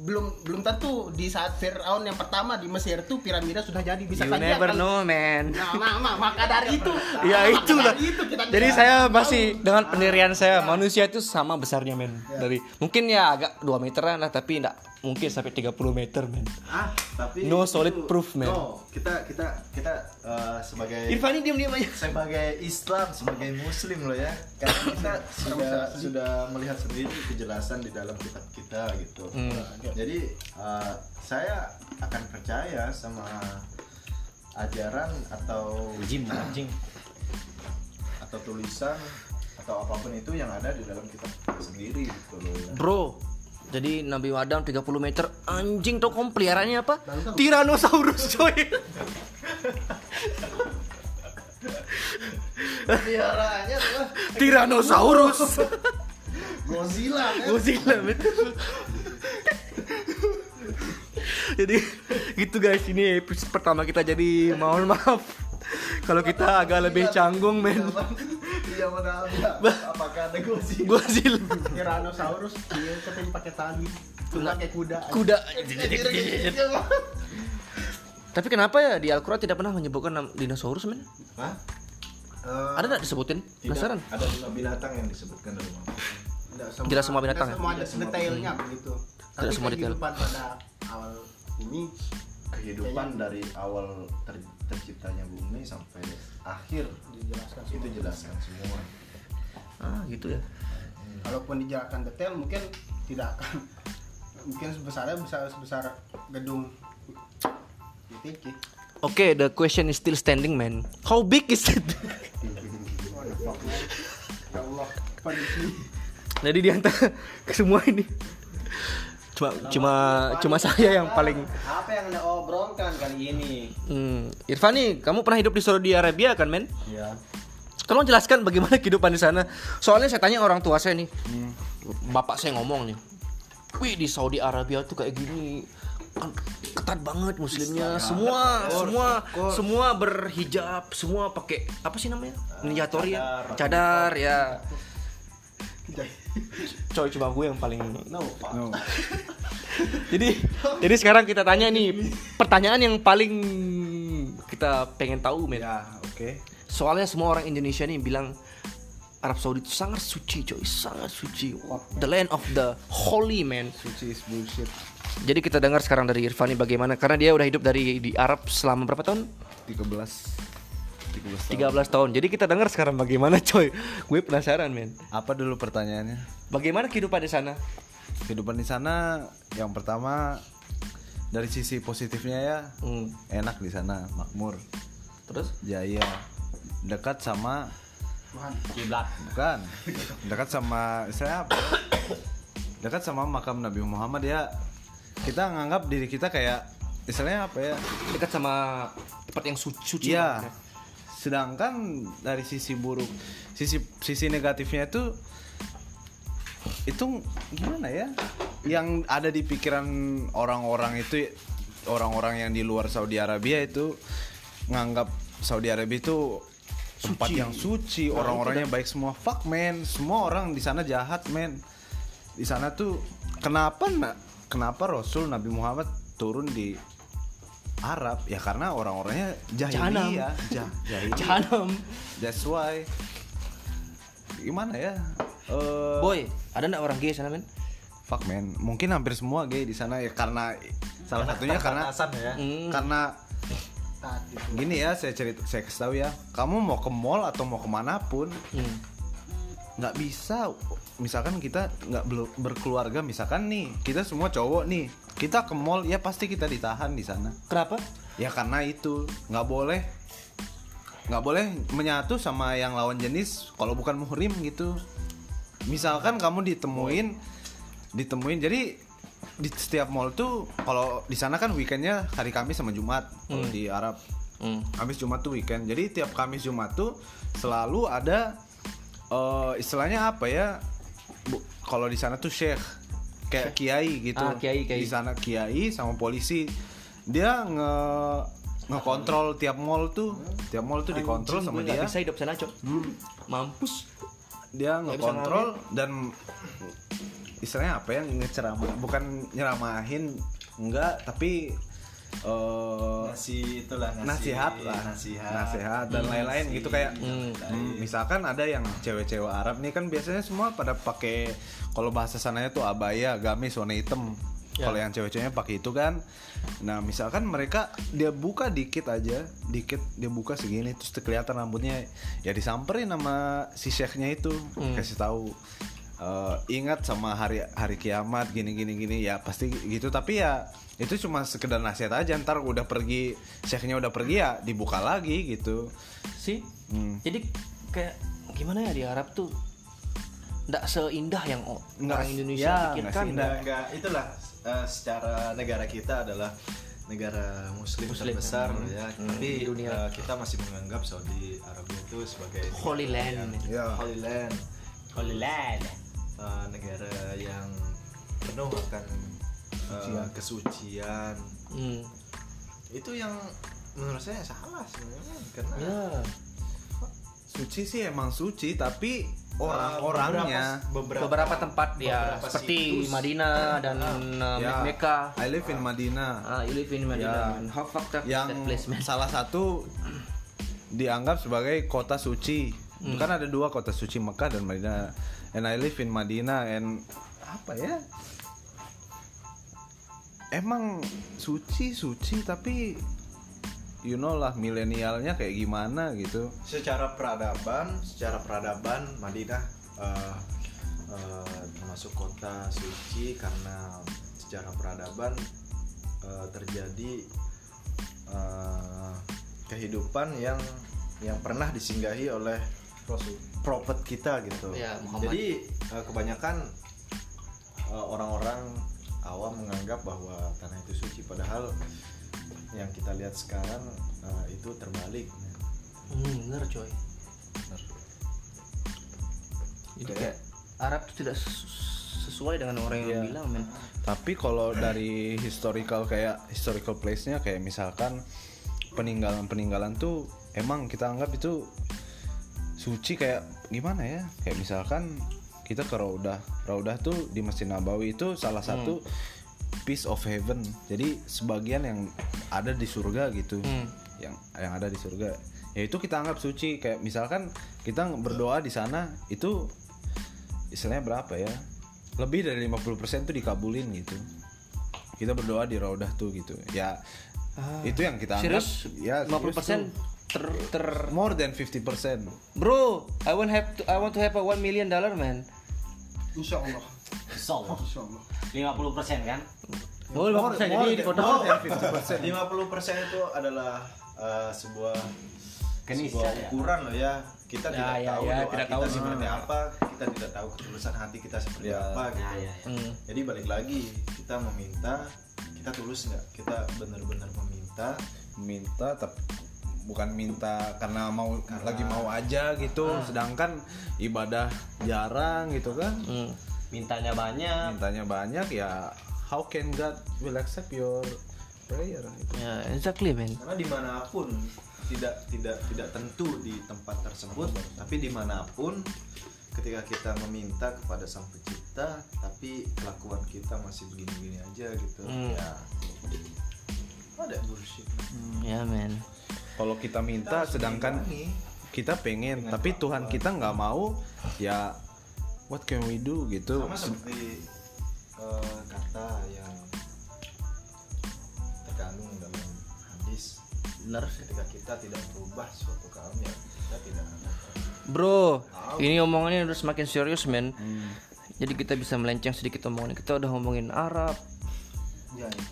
Belum belum tentu di saat Firaun yang pertama di Mesir itu piramida sudah jadi bisa You saja never kan- know, man. Nah, nah, nah, maka dari itu. Ya maka itulah. itu kita Jadi saya tahu. masih dengan pendirian saya manusia itu sama besarnya men. Dari mungkin ya agak 2 meteran lah tapi enggak mungkin sampai 30 meter men. Ah, tapi No itu- solid proof, man. No, kita kita kita eh, sebagai Irfani diam-diam aja. sebagai Islam, sebagai Muslim loh ya, karena kita sudah sudah melihat sendiri kejelasan di dalam kitab kita gitu. Hmm. Jadi eh, saya akan percaya sama ajaran atau Jim anjing. atau tulisan atau apa pun itu yang ada di dalam kitab kita sendiri gitu loh ya. Bro, jadi Nabi Adam 30 meter. Anjing tau kamu peliharaannya apa? Tyrannosaurus coy. Peliharaannya adalah Tyrannosaurus. Godzilla kan. Godzilla jadi gitu guys. Ini episode pertama kita. Jadi mohon maaf. Kalau kita agak lebih canggung men Iya mana apakah ada gue sih? Tyrannosaurus dia tapi pakai tali cuma kayak kuda kuda. Tapi kenapa ya di Al-Quran tidak pernah menyebutkan nama dinosaurus men? Hah? ada nggak disebutin? Penasaran? Ada lima binatang yang disebutkan dalam Al-Quran. Tidak semua, Tidak semua binatang tidak ya? semua ada detailnya begitu. Tidak semua detail. kehidupan pada awal ini Kehidupan dari awal ter- terciptanya bumi sampai akhir dijelaskan itu jelaskan semua. ah gitu ya Kalaupun dijelaskan detail mungkin tidak akan mungkin sebesarnya bisa sebesar gedung. Oke, the question is still standing, man. How big is it? Ya Allah, kondisi Jadi di antara semua ini cuma cuma cuma saya yang paling Apa yang anda obrolkan kali ini? hmm, Irfan nih, kamu pernah hidup di Saudi Arabia kan, men? Iya. Tolong jelaskan bagaimana kehidupan di sana. Soalnya saya tanya orang tua saya nih. Bapak saya ngomong nih. Wih, di Saudi Arabia tuh kayak gini. Kan ketat banget muslimnya. Semua semua semua berhijab, semua pakai apa sih namanya? Niatori ya. Cadar ya. Coy, cuma gue yang paling No. No. jadi jadi sekarang kita tanya nih pertanyaan yang paling kita pengen tahu men Ya, oke. soalnya semua orang Indonesia nih bilang Arab Saudi itu sangat suci coy sangat suci the land of the holy man Suci is bullshit. jadi kita dengar sekarang dari Irfan nih bagaimana karena dia udah hidup dari di Arab selama berapa tahun 13 13 tahun. 13 tahun jadi kita dengar sekarang bagaimana coy gue penasaran men Apa dulu pertanyaannya? bagaimana kehidupan di sana Kehidupan di sana yang pertama dari sisi positifnya ya Hmm, enak di sana, makmur, terus jaya, dekat sama Kiblat. bukan, dekat sama saya apa? Dekat sama makam Nabi Muhammad ya. Kita nganggap diri kita kayak istilahnya apa ya? dekat sama tempat yang suci suci Iya. banget. Sedangkan dari sisi buruk, sisi sisi negatifnya itu itu gimana ya? Yang ada di pikiran orang-orang itu orang-orang yang di luar Saudi Arabia itu nganggap Saudi Arabia itu tempat yang suci, orang-orangnya baik semua. Fuck man, semua orang di sana jahat man. Di sana tuh kenapa na- kenapa Rasul Nabi Muhammad turun di Arab ya karena orang-orangnya jahiliyah, jah, jahiliyah. Jahanam. That's why gimana ya? Eh, Boy, ada nggak orang gay sana men? fuck man, mungkin hampir semua gay di sana ya karena salah satunya karena ya. Hmm. karena gini ya saya cerita saya kasih tahu ya kamu mau ke mall atau mau ke mana pun Hmm. Nggak bisa. Misalkan kita nggak berkeluarga misalkan nih kita semua cowok nih kita ke mall ya pasti kita ditahan di sana. Kenapa? ya karena itu nggak boleh nggak boleh menyatu sama yang lawan jenis kalau bukan muhrim gitu. Misalkan kamu ditemuin ditemuin jadi di setiap mall tuh kalau di sana kan weekendnya hari Kamis sama Jumat kalau di Arab. Hmm. Kamis Jumat tuh weekend. Jadi tiap Kamis Jumat tuh selalu ada eh, istilahnya apa ya? Kalau di sana tuh syekh kayak kiai gitu. Ah, kiai, kiai. di sana kiai sama polisi. Dia nge ngekontrol tiap mall tuh tiap mall tuh dikontrol sama dia. bisa hidup sana cok. Mampus. dia ngekontrol dan istilahnya apa ya? Ngeceramah bukan nyeramahin enggak tapi eh Ngasih itulah ngasih nasihat lah. Nasihat. nasihat dan lain-lain gitu kayak hmm, misalkan ada yang cewek-cewek Arab nih kan biasanya semua pada pakai kalau bahasa sananya tuh abaya gamis warna hitam. Kalau yang cewek-ceweknya pakai itu kan. Nah misalkan mereka dia buka dikit aja dikit dia buka segini terus kelihatan rambutnya ya disamperin sama si syekhnya itu kasih tahu eh, ingat sama hari hari kiamat gini gini gini ya pasti gitu tapi ya itu cuma sekedar nasihat aja ntar udah pergi syekhnya udah pergi ya dibuka lagi gitu Sih. Hmm. Jadi kayak gimana ya di Arab tuh nggak seindah yang Nggak- orang Indonesia ya, pikirkan. nggak. Enggak, enggak. Itulah eh, secara negara kita adalah negara muslim, Muslim. terbesar Hmm. ya. Hmm. Tapi Di dunia. eh, kita masih menganggap Saudi Arabia itu sebagai Holy land. yang- Ya. Holy land. Holy land. Eh, negara yang penuh akan eh, kesucian Hmm. itu yang menurut saya salah sebenarnya karena Ya. Suci sih emang suci, tapi orang-orangnya beberapa, Beberapa tempat ya beberapa seperti situs. Madinah dan uh, ya, Mekah. I live in Madinah. Ah, you live in Madinah. Ya. How fucked up is yang that place, man? salah satu dianggap sebagai kota suci. Hmm. kan ada dua kota suci Mekah dan Madinah. And I live in Madinah and apa ya? Emang suci suci tapi you know lah milenialnya kayak gimana gitu. secara peradaban secara peradaban Madinah eh, eh, termasuk kota suci karena secara peradaban eh, terjadi eh, kehidupan yang yang pernah disinggahi oleh prophet kita gitu. Ya, Muhammad. Jadi eh, kebanyakan eh, orang-orang awam menganggap bahwa tanah itu suci padahal yang kita lihat sekarang eh, itu terbalik. Hmm, bener coy. Jadi kayak Arab itu tidak ses- sesuai dengan orang yang Iya. bilang, men. Tapi kalau dari historical kayak historical place-nya kayak misalkan peninggalan-peninggalan tuh emang kita anggap itu suci kayak gimana ya? Kayak misalkan kita ke Raudah. Raudah tuh di Masjid Nabawi itu salah satu piece of heaven. Jadi sebagian yang ada di surga gitu. Hmm. Yang yang ada di surga. Ya itu kita anggap suci kayak misalkan kita berdoa di sana itu istilahnya berapa ya? Lebih dari 50% tuh dikabulin gitu. Kita berdoa di Raudah tuh gitu. Ya itu yang kita anggap Serius? ya 50% serius ter ter more than 50%. Bro, I want have to, I want to have a 1 million dollar, man. Insya Allah. Insyaallah. Insya Allah. 50% kan? Oh, 50% jadi di kota more than 50%. 50% itu adalah eh, sebuah Keniscayaan. sebuah ukuran loh ya. Kita Ya, tidak ya, tahu ya, doa tidak kita tahu. seperti apa, kita tidak tahu ketulusan hati kita seperti Ya. apa gitu. Ya, ya, ya. Hmm. Jadi balik lagi kita meminta, kita tulus nggak? Kita benar-benar meminta. minta tapi bukan minta karena mau lagi mau aja gitu sedangkan ibadah jarang gitu kan Hmm. Mintanya banyak. mintanya banyak ya how can God will accept your prayer gitu. Ya, exactly, man. Karena di mana pun tidak tidak tidak tentu di tempat tersebut, tapi di mana pun ketika kita meminta kepada sang pencipta, tapi kelakuan kita masih begini-begini aja gitu, Hmm. ya ada bullshit. Ya, man. Kalau kita minta sedangkan Ini kita pengen tapi Tuhan kita nggak mau ya what can we do gitu sama seperti eh, kata yang terkandung dalam hadis Bener. ketika kita tidak berubah suatu kaum ya kita tidak akan Bro, ini omongannya udah semakin serius, men. Jadi kita bisa melenceng sedikit omongannya. Kita udah ngomongin Arab,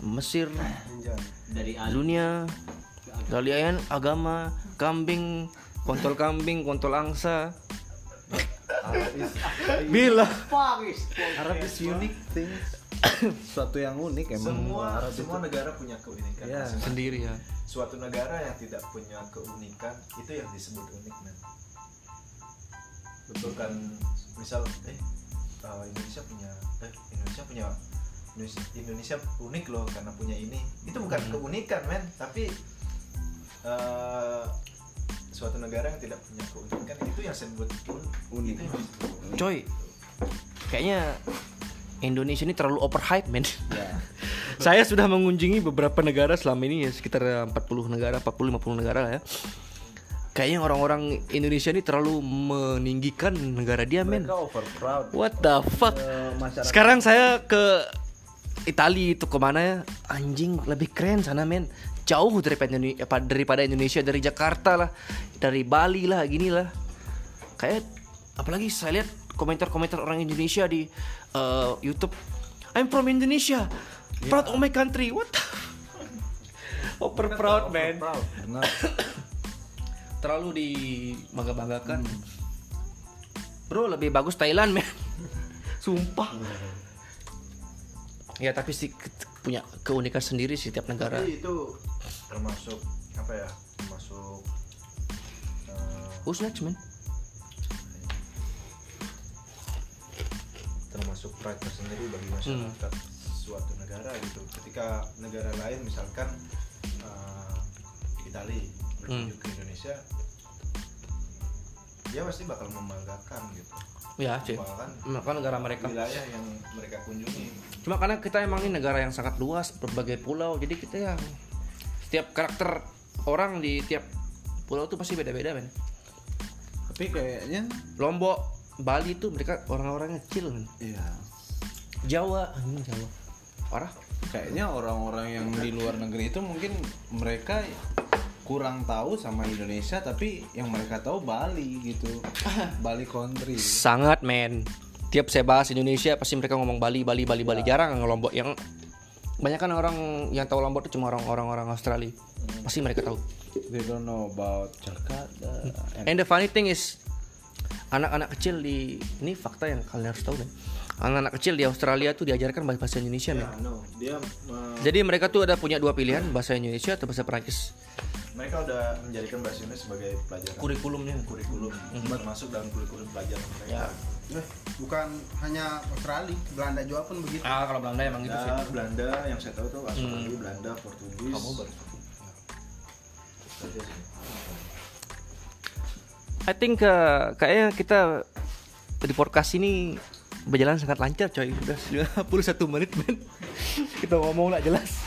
Mesir, Dari Ali. dunia, kalian agama, kambing, kontol kambing, kontol angsa. Bila Arab is unique things suatu yang unik emang semua Arab semua negara punya keunikan Ya. masing-masing. sendiri ya. suatu negara yang tidak punya keunikan itu yang disebut unik men bukan misal eh uh, Indonesia punya eh Indonesia punya Indonesia, Indonesia unik loh karena punya ini itu bukan keunikan men tapi uh, suatu negara yang tidak punya keunikan itu yang disebut un- Unik. itu yang disebut unik. Coy, kayaknya Indonesia ini terlalu overhype, men. Saya sudah mengunjungi beberapa negara selama ini ya sekitar 40 negara, 40 50 negara lah ya. Kayaknya orang-orang Indonesia ini terlalu meninggikan negara dia, men. What the fuck? masyarakat Sekarang saya ke Italia itu ke mana ya? Anjing lebih keren sana men. Jauh daripada Indonesia, daripada Indonesia dari Jakarta lah, dari Bali lah, gini lah. Kayak apalagi saya lihat komentar-komentar orang Indonesia di eh, YouTube. I'm from Indonesia, proud of my country. What? Over proud man. benar Terlalu dibangga-banggakan. Bro lebih bagus Thailand men. Sumpah. Ya tapi sih punya keunikan sendiri sih tiap negara. tapi itu termasuk apa ya termasuk uh, Who's next man? termasuk pride tersendiri bagi masyarakat suatu negara gitu ketika negara lain misalkan uh, Itali berkunjung ke Indonesia dia pasti bakal membanggakan gitu ya cuy membanggakan maka negara mereka. wilayah yang mereka kunjungi. Cuma karena kita emang ini negara yang sangat luas berbagai pulau jadi kita yang setiap karakter orang di tiap pulau tuh pasti beda-beda men. Tapi kayaknya Lombok Bali tuh mereka orang-orangnya kecil men. Iya. Jawa anjing Jawa. Parah. Kayaknya orang-orang yang di luar negeri itu mungkin mereka kurang tahu sama Indonesia tapi yang mereka tahu Bali gitu. Bali country. sangat men. Tiap saya bahas Indonesia pasti mereka ngomong Bali Bali Bali Bali. Jarang yang Lombok yang banyak kan orang yang tahu Lombok itu cuma orang-orang orang Australia. Pasti mereka tahu. They don't know about Jakarta. And and the funny thing is anak-anak kecil di ini fakta yang kalian harus tahu men. Anak-anak kecil di Australia tuh diajarkan bahasa Indonesia men. Ah, no dia uh, jadi mereka tuh ada punya dua pilihan bahasa Indonesia atau bahasa Perancis mereka udah menjadikan bahasa Indonesia sebagai pelajaran. Kurikulumnya. Kurikulum. Termasuk dalam kurikulum pelajaran mereka. Eh, bukan hanya Australia Belanda juga pun begitu. Ah kalau Belanda emang gitu sih. Ya, Belanda yang saya tahu tuh Australia, Belanda, Portugis. Kamu baru I think uh, kayaknya kita di podcast ini berjalan sangat lancar coy. Udah 51 menit men. Kita ngomong nggak jelas.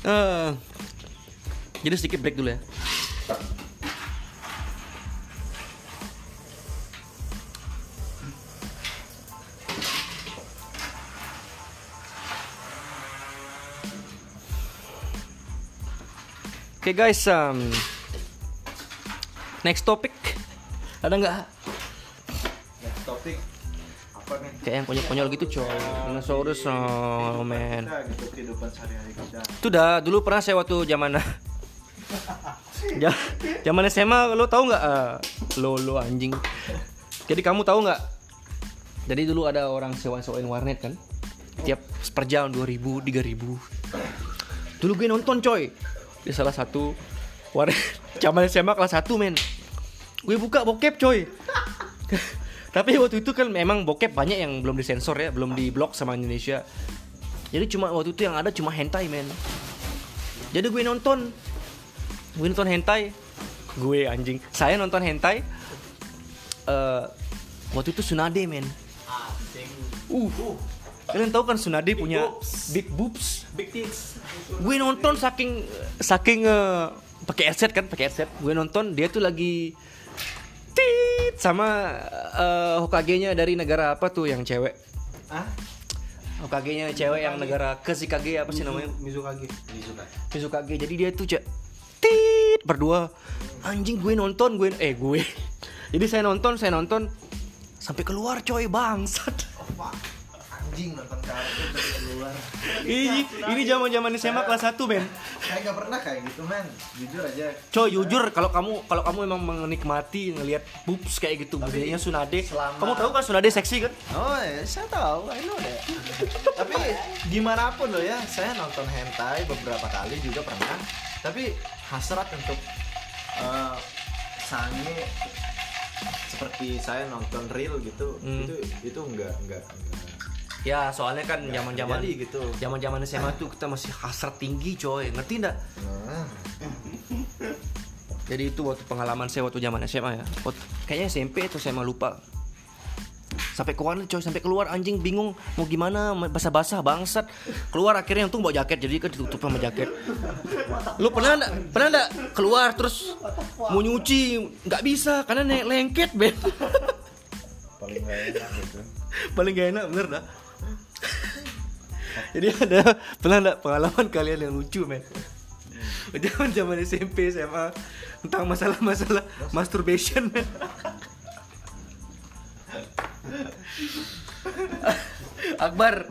Eh, jadi sedikit break dulu ya Oke guys, um, next topic ada nggak? Next topik apa nih? Kayak yang konyol-konyol gitu coy. Dinosaurus, oh man. Kita gitu kehidupan sehari-hari kita. Itu dah dulu pernah saya waktu zaman zaman SMA lo tahu nggak eh, lo lo anjing. Jadi kamu tahu nggak? Jadi dulu ada orang sewa-sewain warnet kan. Tiap seperjam 2000, 3000. Dulu gue nonton coy. Di salah satu warnet zaman SMA kelas 1 men. Gue buka bokep coy. Tapi waktu itu kan memang bokep banyak yang belum disensor ya, belum diblok sama Indonesia. Jadi cuma waktu itu yang ada cuma hentai men. Jadi gue nonton Gue nonton hentai. Gue anjing. Saya nonton hentai eh Waktu itu Sunade men. Uh Kalian tahu kan Sunade punya Big boobs? Big tits. Gue nonton saking Saking eh, pakai headset kan pakai headset. Gue nonton dia tuh lagi Tit Sama eh, Hokage-nya dari negara apa tuh yang cewek? Ah? Hokage-nya cewek yang negara Kezikage apa sih namanya? Mizukage. Mizukage. Jadi dia tuh cek tit berdua anjing gue nonton gue eh gue jadi saya nonton saya nonton sampai keluar coy bangsat Anjing nonton dari keluar. ini ini zaman zaman SMA kelas 1 men Saya nggak pernah kayak gitu men. Jujur aja. coy jujur kalau kamu kalau kamu emang menikmati ngelihat boobs kayak gitu budayanya Sunade selama- kamu tahu kan Sunade seksi kan Oh ya, saya tahu, I know that. Tapi gimana pun loh ya, saya nonton hentai beberapa kali juga pernah. Tapi hasrat untuk eh, sange seperti saya nonton real gitu, Hmm. itu itu enggak enggak enggak ya soalnya kan zaman zaman gitu. zaman zaman SMA tuh kita masih hasrat tinggi coy ngerti ndak Nah, Jadi itu waktu pengalaman saya waktu zaman SMA ya. Waktu- kayaknya SMP atau SMA lupa. Sampai keluar coy, sampai keluar anjing bingung mau gimana basah-basah bangsat. Keluar akhirnya untung bawa jaket jadi kan ditutup sama jaket. Lu pernah enggak pernah enggak keluar terus mau nyuci nggak bisa karena nek lengket ben. paling gak enak gitu. Paling gak enak bener dah. Jadi ada pernah enggak pengalaman kalian yang lucu men? Zaman zaman SMP SMA tentang masalah-masalah masturbation men. Akbar.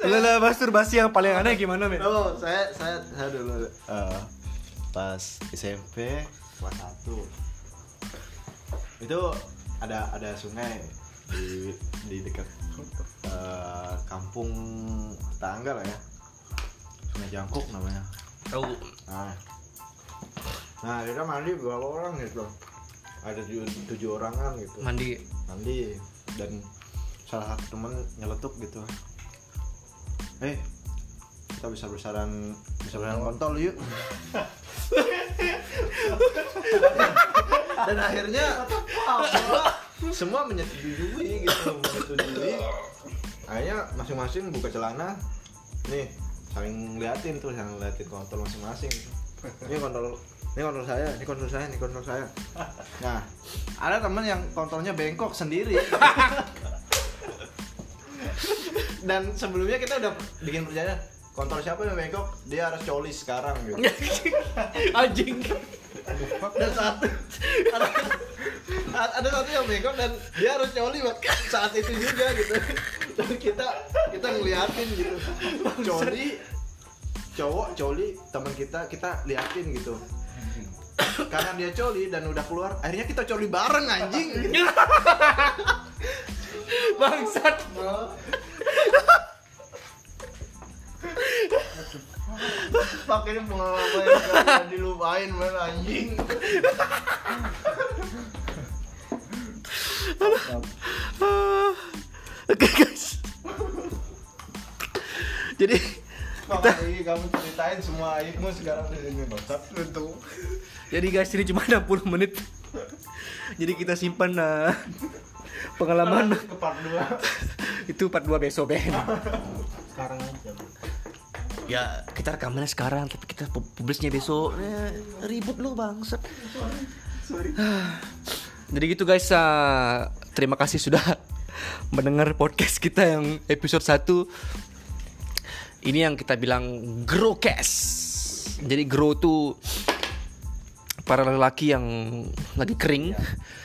Ada masturbasi yang paling aneh gimana men? Oh, saya saya saya dulu eh, pas SMP kelas 1 itu ada ada sungai di di dekat eh, kampung tetangga lah ya sungai Jangkuk namanya Tahu. nah nah kita mandi berapa orang gitu ada tujuh, tujuh orangan gitu. Mandi. mandi. Dan salah satu temen nyeletuk gitu. Eh kita bisa besaran bisa besaran kontol yuk. Dan akhirnya semua menyetujui gitu menyetujui. Akhirnya masing-masing buka celana. Nih saling ngeliatin tuh saling ngeliatin kontol masing-masing. Ini kontol ini kontol saya ini kontol saya ini kontol saya. Nah ada teman yang kontolnya bengkok sendiri. Dan sebelumnya kita udah bikin perjanjian kontol siapa yang bengkok? Dia harus coli sekarang gitu. Anjing. dan satu. Ada, ada satu yang bengkok dan dia harus coli buat saat itu juga gitu. Dan kita kita ngeliatin gitu. Coli cowok coli teman kita kita liatin gitu karena dia coli dan udah keluar akhirnya kita coli bareng anjing Bangsat. pakai pengalaman yang dilupain man anjing Oke guys. Jadi Maka ini kamu ceritain semua aibmu sekarang di sini bangsat untuk jadi guys ini cuma 60 menit. Jadi kita simpan uh, pengalaman ke part 2 itu part 2 besok Ben. Sekarang aja. Ya kita rekamannya sekarang tapi kita pu- publisnya besok. Eh, ribut lo bangsat. Jadi gitu guys, uh, terima kasih sudah mendengar podcast kita yang episode 1 Ini yang kita bilang Growcast Jadi grow tuh para lelaki yang lagi kering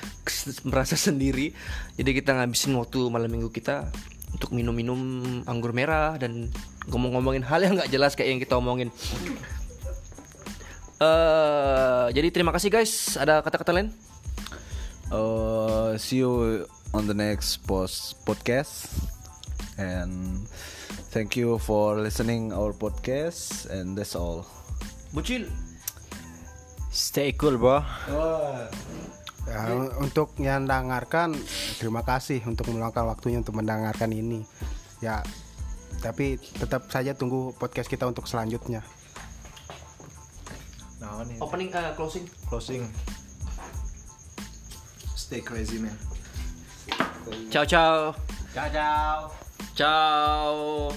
merasa sendiri. Jadi kita ngabisin waktu malam minggu kita untuk minum-minum anggur merah dan ngomong-ngomongin hal yang nggak jelas kayak yang kita omongin. Eh jadi terima kasih guys. Ada kata-kata lain? Uh, see you on the next post podcast. And thank you for listening our podcast and that's all. Bucil. Stay cool, bro. Ya, untuk yang mendengarkan terima kasih untuk meluangkan waktunya untuk mendengarkan ini. Ya tapi tetap saja tunggu podcast kita untuk selanjutnya. Nah ini. Opening eh, closing. Closing. Stay crazy man. Ciao ciao. Ciao, ciao. Ciao